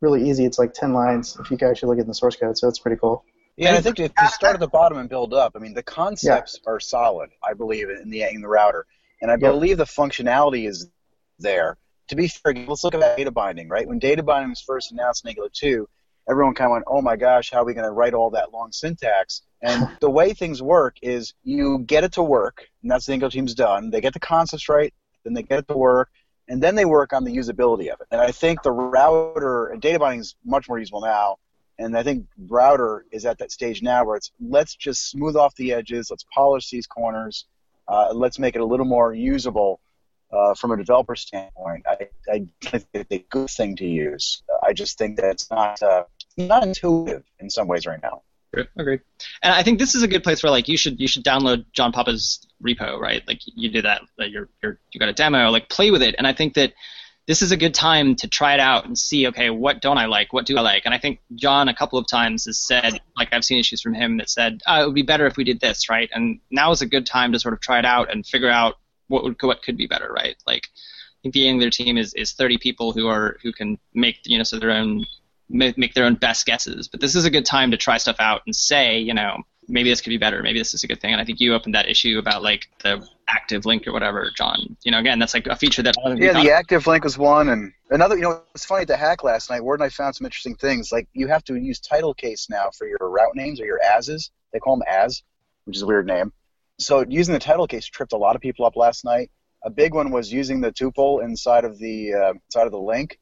really easy. It's like 10 lines if you can actually look at the source code, so it's pretty cool. Yeah, and I think if you start at the bottom and build up. I mean, the concepts yeah. are solid. I believe in the in the router, and I believe the functionality is there. To be fair, let's look at data binding. Right when data binding was first announced in Angular 2, everyone kind of went, "Oh my gosh, how are we going to write all that long syntax?" And the way things work is you get it to work, and that's the Angular team's done. They get the concepts right, then they get it to work, and then they work on the usability of it. And I think the router and data binding is much more usable now. And I think router is at that stage now where it's let's just smooth off the edges, let's polish these corners, uh, let's make it a little more usable uh, from a developer standpoint. I, I think it's a good thing to use. I just think that it's not uh, not intuitive in some ways right now. Agreed. And I think this is a good place where like you should you should download John Papa's repo, right? Like you did that. Like you're, you're you got a demo. Like play with it. And I think that this is a good time to try it out and see, okay, what don't I like? What do I like? And I think John a couple of times has said, like I've seen issues from him that said, oh, it would be better if we did this, right? And now is a good time to sort of try it out and figure out what would what could be better, right? Like I think the Angular team is, is 30 people who are who can make you know so their own make their own best guesses. But this is a good time to try stuff out and say, you know, maybe this could be better. Maybe this is a good thing. And I think you opened that issue about like the active link or whatever, John. You know, again, that's like a feature that yeah, the active link was one, and another. You know, it's funny at the hack last night. Ward and I found some interesting things. Like you have to use title case now for your route names or your as's. They call them as, which is a weird name. So using the title case tripped a lot of people up last night. A big one was using the tuple inside of the uh, inside of the link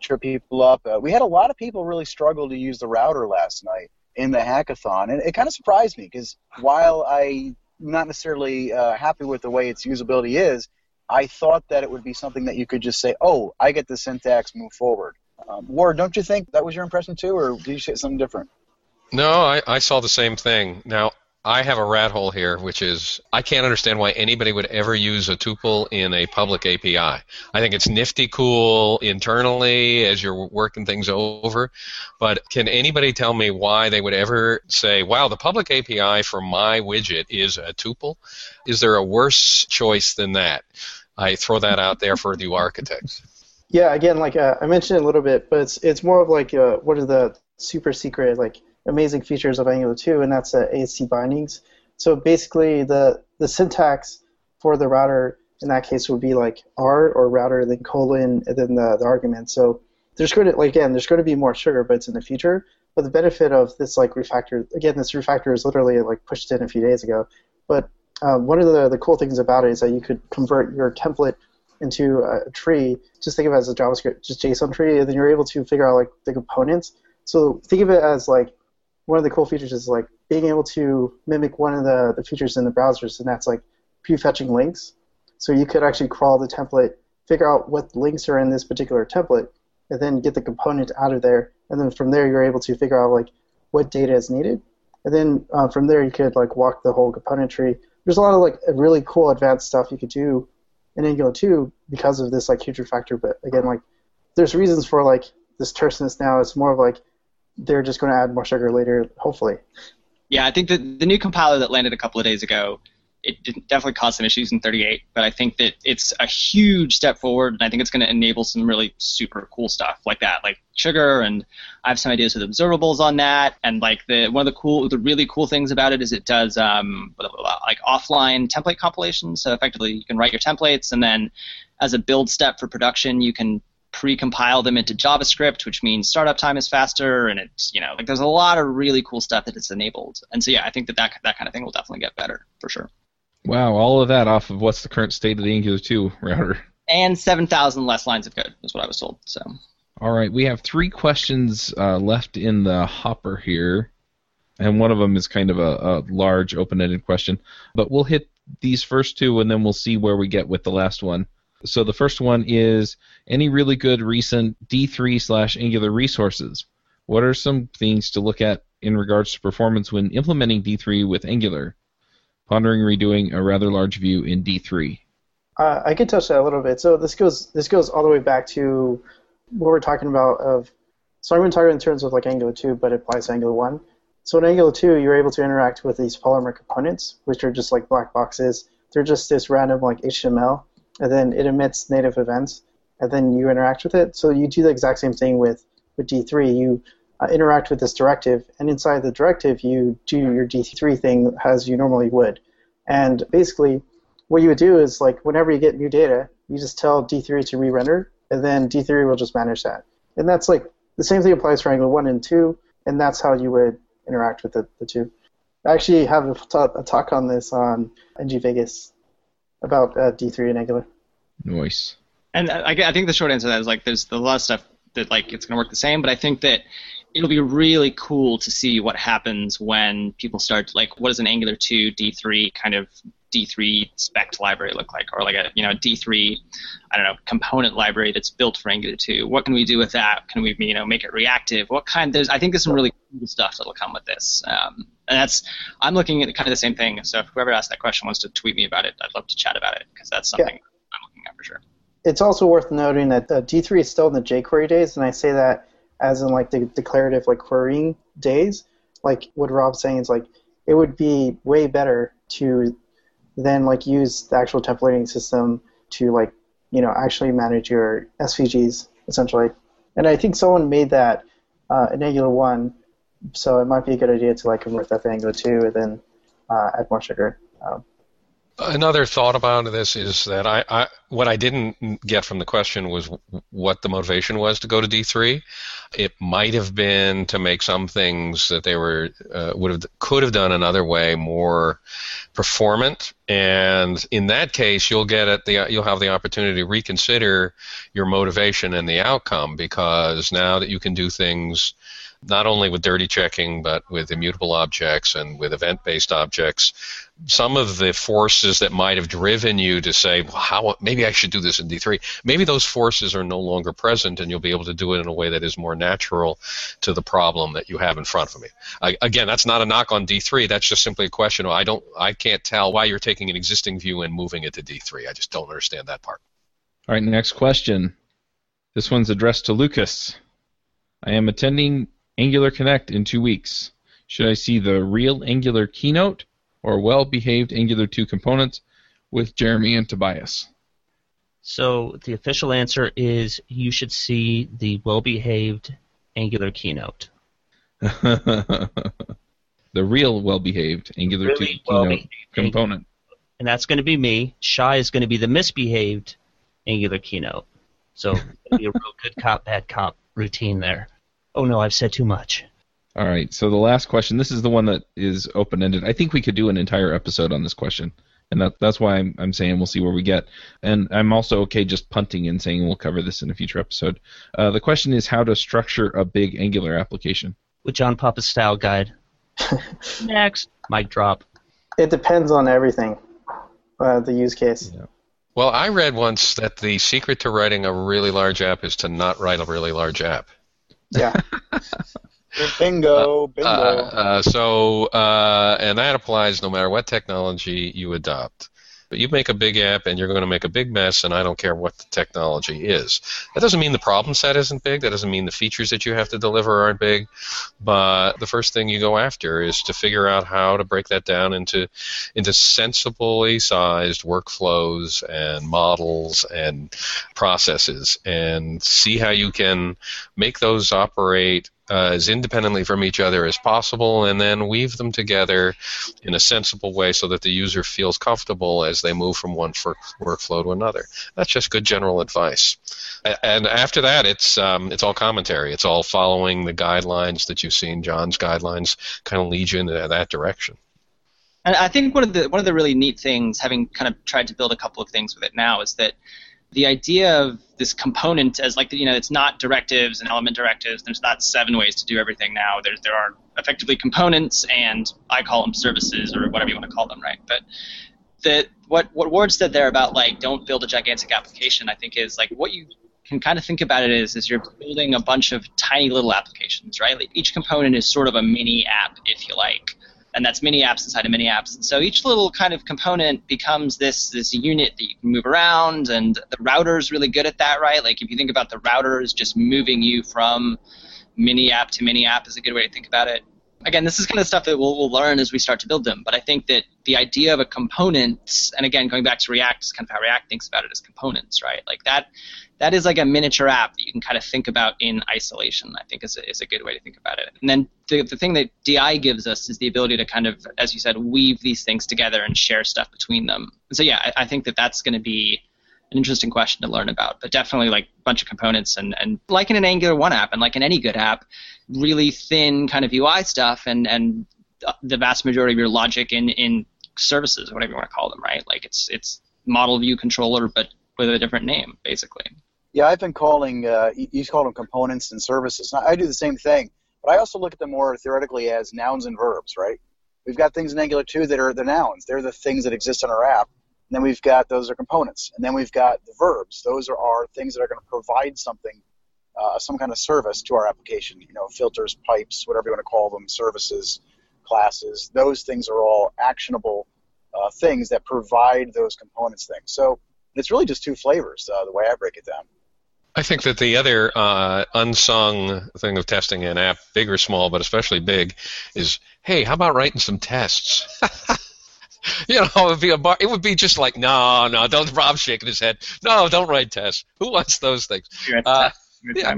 trip people up. Uh, we had a lot of people really struggle to use the router last night in the hackathon, and it kind of surprised me because while I'm not necessarily uh, happy with the way its usability is, I thought that it would be something that you could just say, "Oh, I get the syntax, move forward." Um, Ward, don't you think that was your impression too, or did you say something different? No, I, I saw the same thing. Now, I have a rat hole here, which is I can't understand why anybody would ever use a tuple in a public API. I think it's nifty cool internally as you're working things over, but can anybody tell me why they would ever say, wow, the public API for my widget is a tuple? Is there a worse choice than that? I throw that out there for you architects. Yeah, again, like uh, I mentioned a little bit, but it's it's more of like uh, what are the super secret like amazing features of Angular 2, and that's uh, AST bindings. So basically, the the syntax for the router in that case would be like R or router, then colon, and then the, the argument. So there's going to like again, there's going to be more sugar but it's in the future. But the benefit of this like refactor, again, this refactor is literally like pushed in a few days ago. But um, one of the, the cool things about it is that you could convert your template into a tree. Just think of it as a JavaScript, just JSON tree, and then you're able to figure out like the components. So think of it as like one of the cool features is like being able to mimic one of the, the features in the browsers, and that's like prefetching links. So you could actually crawl the template, figure out what links are in this particular template, and then get the component out of there. And then from there, you're able to figure out like what data is needed. And then uh, from there, you could like walk the whole component tree. There's a lot of like really cool advanced stuff you could do in Angular 2 because of this like huge refactor. But again, like there's reasons for like this terseness now. It's more of like they're just going to add more sugar later, hopefully. Yeah, I think that the new compiler that landed a couple of days ago, it definitely caused some issues in 38, but I think that it's a huge step forward, and I think it's going to enable some really super cool stuff like that, like sugar, and I have some ideas with observables on that, and like the one of the cool, the really cool things about it is it does um, blah, blah, blah, like offline template compilation. So effectively, you can write your templates, and then as a build step for production, you can pre-compile them into JavaScript, which means startup time is faster, and it's you know like there's a lot of really cool stuff that it's enabled. And so yeah, I think that that, that kind of thing will definitely get better for sure. Wow, all of that off of what's the current state of the Angular 2 router. And 7,000 less lines of code is what I was told. So. All right, we have three questions uh, left in the hopper here, and one of them is kind of a, a large open-ended question. But we'll hit these first two, and then we'll see where we get with the last one. So the first one is any really good recent D3 slash Angular resources. What are some things to look at in regards to performance when implementing D3 with Angular? Pondering redoing a rather large view in D3. Uh, I could touch that a little bit. So this goes this goes all the way back to what we're talking about of. So I'm going to talk in terms of like Angular 2, but it applies to Angular 1. So in Angular 2, you're able to interact with these Polymer components, which are just like black boxes. They're just this random like HTML and then it emits native events, and then you interact with it. So you do the exact same thing with, with D3. You uh, interact with this directive, and inside the directive, you do your D3 thing as you normally would. And basically, what you would do is like whenever you get new data, you just tell D3 to re-render, and then D3 will just manage that. And that's like the same thing applies for Angular 1 and 2, and that's how you would interact with the, the two. I actually have a, a talk on this on NG Vegas about uh, D3 and Angular. Nice. And I, I think the short answer to that is like there's a lot of stuff that like it's going to work the same, but I think that it'll be really cool to see what happens when people start like what does an Angular 2 D3 kind of D3 spec library look like, or like a you know D3 I don't know component library that's built for Angular 2. What can we do with that? Can we you know make it reactive? What kind? There's I think there's some really cool stuff that'll come with this. Um, and that's I'm looking at kind of the same thing. So if whoever asked that question wants to tweet me about it, I'd love to chat about it because that's something yeah. I'm looking at for sure. It's also worth noting that uh, D3 is still in the jQuery days, and I say that as in like the declarative like querying days. Like what Rob's saying is like it would be way better to then like use the actual templating system to like you know actually manage your SVGs essentially. And I think someone made that uh, in Angular one, so it might be a good idea to like convert that to Angular two and then uh, add more sugar. Um, Another thought about this is that I, I, what I didn't get from the question was what the motivation was to go to D3. It might have been to make some things that they were uh, would have could have done another way more performant, and in that case, you'll get it. The you'll have the opportunity to reconsider your motivation and the outcome because now that you can do things not only with dirty checking, but with immutable objects and with event based objects. Some of the forces that might have driven you to say, well, how, maybe I should do this in D3, maybe those forces are no longer present and you'll be able to do it in a way that is more natural to the problem that you have in front of me. I, again, that's not a knock on D3. That's just simply a question. I don't, I can't tell why you're taking an existing view and moving it to D3. I just don't understand that part. All right, next question. This one's addressed to Lukas. I am attending Angular Connect in two weeks. Should I see the real Angular keynote or well behaved Angular 2 components with Jeremy and Tobias? So the official answer is you should see the well-behaved Angular keynote. the real well-behaved Angular Really 2 keynote component. and that's going to be me. Shai is going to be the misbehaved Angular keynote. So it'll be a real good cop, bad cop routine there. Oh no, I've said too much. All right. So the last question. This is the one that is open-ended. I think we could do an entire episode on this question, and that, that's why I'm, I'm saying we'll see where we get. And I'm also okay just punting and saying we'll cover this in a future episode. Uh, the question is how to structure a big Angular application. With John Papa's style guide. Next, mic drop. It depends on everything, uh, the use case. Yeah. Well, I read once that the secret to writing a really large app is to not write a really large app. Yeah. Bingo, bingo. Uh, uh, so, uh, and that applies no matter what technology you adopt. But you make a big app and you're going to make a big mess, and I don't care what the technology is. That doesn't mean the problem set isn't big. That doesn't mean the features that you have to deliver aren't big. But the first thing you go after is to figure out how to break that down into into sensibly sized workflows and models and processes, and see how you can make those operate uh, as independently from each other as possible, and then weave them together in a sensible way so that the user feels comfortable as they move from one workflow to another. That's just good general advice. And after that, it's um, it's all commentary. It's all following the guidelines that you've seen. John's guidelines kind of lead you in that direction. And I think one of the one of the really neat things, having kind of tried to build a couple of things with it now, is that the idea of this component as like you know it's not directives and element directives. There's not seven ways to do everything now. There there are effectively components and I call them services or whatever you want to call them, right? But the what what Ward said there about like don't build a gigantic application, I think is like what you can kind of think about it is is you're building a bunch of tiny little applications, right? Like each component is sort of a mini app, if you like and that's mini apps inside of mini apps. And so each little kind of component becomes this this unit that you can move around, and the router is really good at that, right? Like if you think about the router is just moving you from mini app to mini app is a good way to think about it. Again, this is kind of stuff that we'll, we'll learn as we start to build them, but I think that the idea of a component, and again, going back to React, is kind of how React thinks about it as components, right? Like that, that is like a miniature app that you can kind of think about in isolation. I think is a, is a good way to think about it. And then the, the thing that DI gives us is the ability to kind of, as you said, weave these things together and share stuff between them. So yeah, I, I think that that's going to be an interesting question to learn about. But definitely like a bunch of components and, and like in an Angular one app and like in any good app, really thin kind of UI stuff and and the vast majority of your logic in in services, whatever you want to call them, right? Like it's it's model view controller, but with a different name, basically. Yeah, I've been calling, uh, you call them components and services. I do the same thing, but I also look at them more theoretically as nouns and verbs, right? We've got things in Angular 2 that are the nouns. They're the things that exist in our app. And then we've got, those are components. And then we've got the verbs. Those are our things that are going to provide something, uh, some kind of service to our application. You know, filters, pipes, whatever you want to call them, services, classes. Those things are all actionable uh, things that provide those components things. So it's really just two flavors, uh, the way I break it down. I think that the other uh, unsung thing of testing an app, big or small, but especially big, is hey, how about writing some tests? you know, it would be a bar, it would be just like no, no, don't. Rob's shaking his head. No, don't write tests. Who wants those things? Uh, yeah.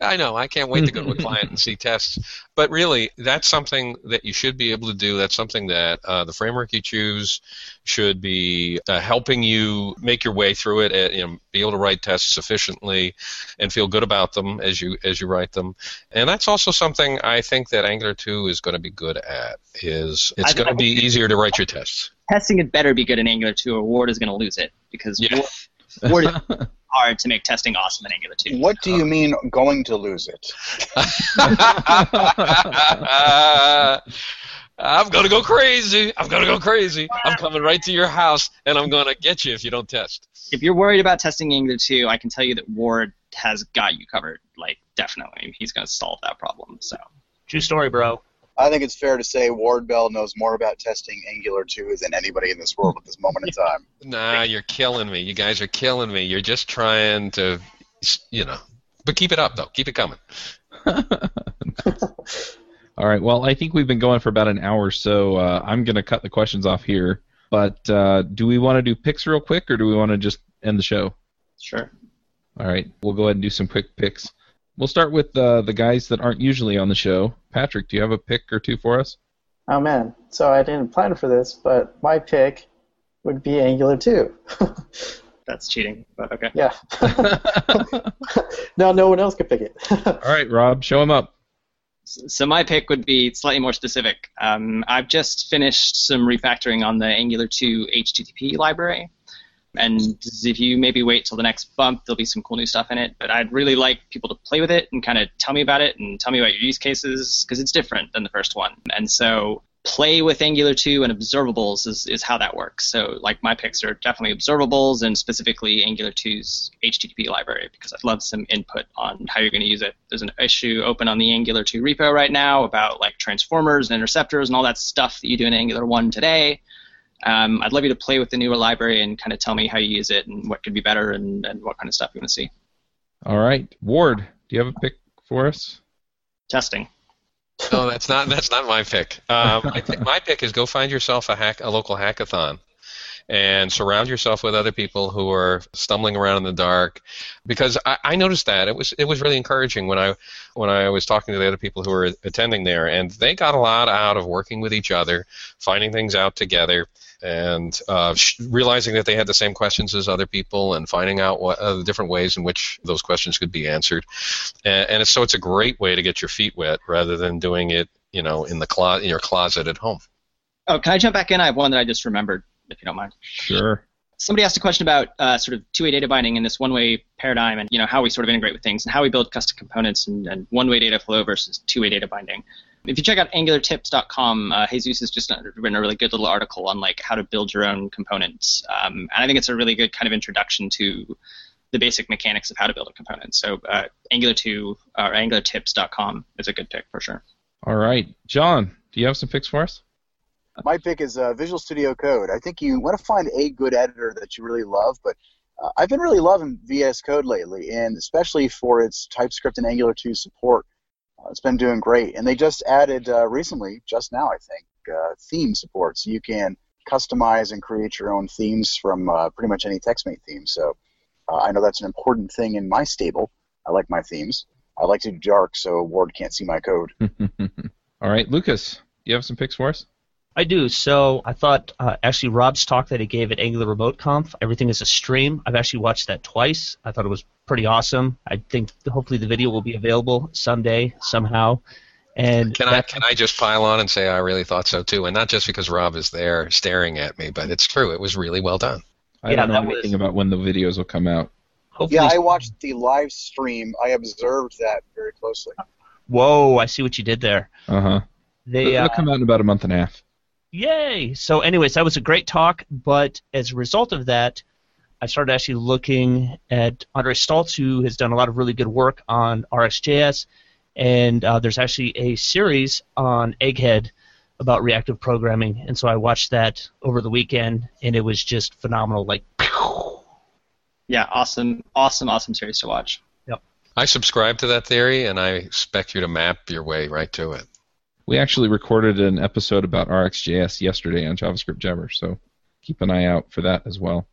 I know. I can't wait to go to a client and see tests. But really, that's something that you should be able to do. That's something that uh, the framework you choose should be uh, helping you make your way through it. And, you know, be able to write tests sufficiently and feel good about them as you as you write them. And that's also something I think that Angular 2 is going to be good at. Is it's I- going to be easier to write your tests. Testing it better be good in Angular 2, or Ward is going to lose it because Yeah. Ward, Ward hard to make testing awesome in Angular 2. What do you mean going to lose it? I'm gonna go crazy. I'm gonna go crazy. I'm coming right to your house, and I'm gonna get you if you don't test. If you're worried about testing Angular 2, I can tell you that Ward has got you covered. Like, definitely. He's going to solve that problem. So. True story, bro. I think it's fair to say Ward Bell knows more about testing Angular 2 than anybody in this world at this moment in time. Nah, you're killing me. You guys are killing me. You're just trying to, you know. But keep it up, though. Keep it coming. All right. Well, I think we've been going for about an hour, so uh, I'm going to cut the questions off here. But uh, do we want to do picks real quick, or do we want to just end the show? Sure. All right, we'll go ahead and do some quick picks. We'll start with uh, the guys that aren't usually on the show. Patrick, do you have a pick or two for us? Oh man, so I didn't plan for this, but my pick would be Angular 2. That's cheating, but okay. yeah. now no one else could pick it. All right, Rob, show him up. So my pick would be slightly more specific. Um, I've just finished some refactoring on the Angular 2 HTTP library, and if you maybe wait till the next bump, there'll be some cool new stuff in it. But I'd really like people to play with it and kind of tell me about it and tell me about your use cases because it's different than the first one. And so play with Angular 2 and observables is, is how that works. So like my picks are definitely observables and specifically Angular 2's HTTP library because I'd love some input on how you're going to use it. There's an issue open on the Angular 2 repo right now about like transformers and interceptors and all that stuff that you do in Angular 1 today. Um, I'd love you to play with the newer library and kind of tell me how you use it and what could be better and, and what kind of stuff you want to see. All right, Ward, do you have a pick for us? Testing. No, that's not that's not my pick. Um, I think my pick is go find yourself a hack a local hackathon, and surround yourself with other people who are stumbling around in the dark. Because I, I noticed that it was it was really encouraging when I when I was talking to the other people who were attending there, and they got a lot out of working with each other, finding things out together, and uh, sh- realizing that they had the same questions as other people, and finding out what uh, the different ways in which those questions could be answered. And, and it's, so it's a great way to get your feet wet rather than doing it, you know, in the clo- in your closet at home. Oh, can I jump back in? I have one that I just remembered, if you don't mind. Sure. Somebody asked a question about uh, sort of two-way data binding in this one-way paradigm, and you know how we sort of integrate with things, and how we build custom components, and, and one-way data flow versus two-way data binding. If you check out AngularTips.com, uh, Jesus has just written a really good little article on like how to build your own components, um, and I think it's a really good kind of introduction to the basic mechanics of how to build a component. So uh, Angular 2 or AngularTips.com is a good pick for sure. All right, John, do you have some picks for us? My pick is uh, Visual Studio Code. I think you want to find a good editor that you really love, but uh, I've been really loving VS Code lately, and especially for its TypeScript and Angular 2 support. Uh, it's been doing great, and they just added uh, recently, just now I think, uh, theme support, so you can customize and create your own themes from uh, pretty much any TextMate theme. So I know that's an important thing in my stable. I like my themes. I like to do dark so Ward can't see my code. All right, Lukas, you have some picks for us? I do. So I thought uh, actually Rob's talk that he gave at Angular Remote Conf, everything is a stream. I've actually watched that twice. I thought it was pretty awesome. I think hopefully the video will be available someday somehow. And Can I can I just pile on and say I really thought so too, and not just because Rob is there staring at me, but it's true. It was really well done. I Yeah, don't know anything was- about when the videos will come out. hopefully, Yeah, I watched the live stream. I observed that very closely. whoa, I see what you did there. Uh huh. They It'll uh, come out in about a month and a half. Yay! So, anyways, that was a great talk, but as a result of that, I started actually looking at Andre Staltz, who has done a lot of really good work on RxJS, and uh, there's actually a series on Egghead about reactive programming, and so I watched that over the weekend, and it was just phenomenal. Like, Yeah, awesome, awesome, awesome series to watch. Yep. I subscribe to that theory, and I expect you to map your way right to it. We actually recorded an episode about RxJS yesterday on JavaScript Jabber, so keep an eye out for that as well.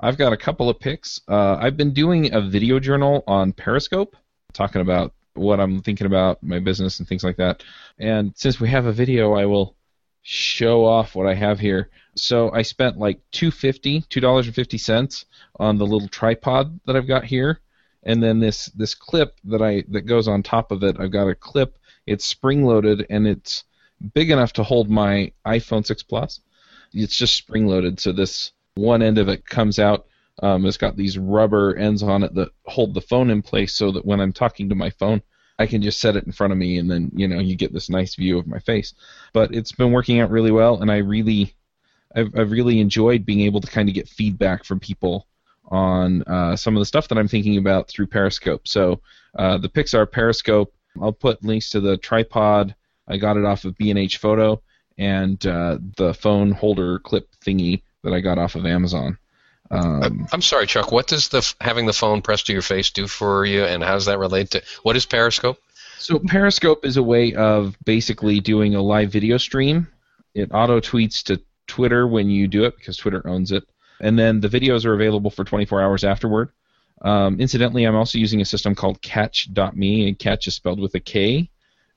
I've got a couple of picks. Uh, I've been doing a video journal on Periscope, talking about what I'm thinking about, my business, and things like that. And since we have a video, I will show off what I have here. So I spent like two fifty, two dollars and fifty cents on the little tripod that I've got here, and then this this clip that I that goes on top of it. I've got a clip. It's spring loaded and it's big enough to hold my iPhone 6 Plus. It's just spring loaded, so this one end of it comes out. Um, it's got these rubber ends on it that hold the phone in place, so that when I'm talking to my phone, I can just set it in front of me, and then you know you get this nice view of my face. But it's been working out really well, and I really, I've, I've really enjoyed being able to kind of get feedback from people on uh, some of the stuff that I'm thinking about through Periscope. So uh, the picks are Periscope, I'll put links to the tripod. I got it off of B&H Photo and uh, the phone holder clip thingy that I got off of Amazon. Um, I'm sorry, Chuck. What does the having the phone pressed to your face do for you, and how does that relate to what is Periscope? So Periscope is a way of basically doing a live video stream. It auto tweets to Twitter when you do it because Twitter owns it, and then the videos are available for 24 hours afterward. Um, incidentally, I'm also using a system called Katch.me, and Katch is spelled with a K,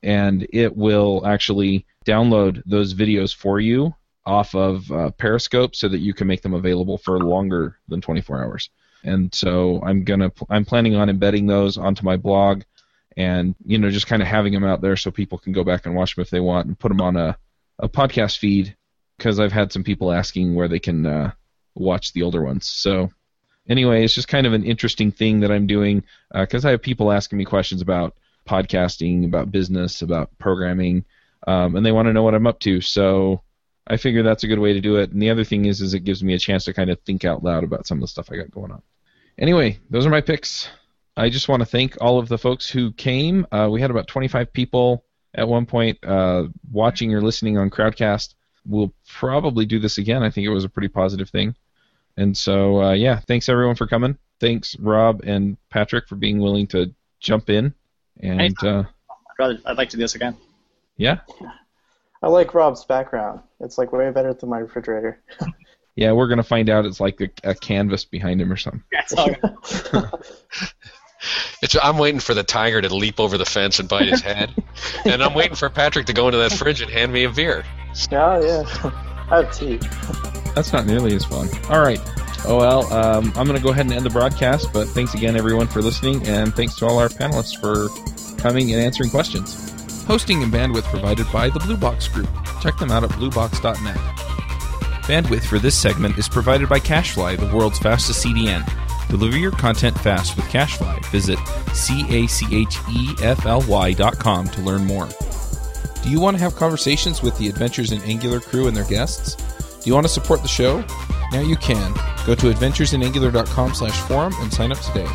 and it will actually download those videos for you off of uh, Periscope so that you can make them available for longer than 24 hours. And so I'm gonna I'm planning on embedding those onto my blog, and you know just kind of having them out there so people can go back and watch them if they want, and put them on a, a podcast feed because I've had some people asking where they can uh, watch the older ones. So anyway, it's just kind of an interesting thing that I'm doing because uh, I have people asking me questions about podcasting, about business, about programming, um, and they want to know what I'm up to. So I figure that's a good way to do it. And the other thing is, is it gives me a chance to kind of think out loud about some of the stuff I got going on. Anyway, those are my picks. I just want to thank all of the folks who came. Uh, we had about 25 people at one point uh, watching or listening on Crowdcast. We'll probably do this again. I think it was a pretty positive thing. And so, uh, yeah, thanks everyone for coming. Thanks, Rob and Patrick, for being willing to jump in. And uh, I'd, I'd like to do this again. Yeah. I like Rob's background. It's like way better than my refrigerator. yeah, we're gonna find out it's like a, a canvas behind him or something. It's, I'm waiting for the tiger to leap over the fence and bite his head, and I'm waiting for Patrick to go into that fridge and hand me a beer. Yeah, yeah. I have tea. That's not nearly as fun. All right. Oh well, um, I'm gonna go ahead and end the broadcast. But thanks again, everyone, for listening, and thanks to all our panelists for coming and answering questions. Hosting and bandwidth provided by the Blue Box Group. Check them out at bluebox.net. Bandwidth for this segment is provided by CacheFly, the world's fastest CDN. Deliver your content fast with CacheFly. Visit C-A-C-H-E-F-L-Y dot com to learn more. Do you want to have conversations with the Adventures in Angular crew and their guests? Do you want to support the show? Now you can. Go to adventuresinangular.com slash forum and sign up today.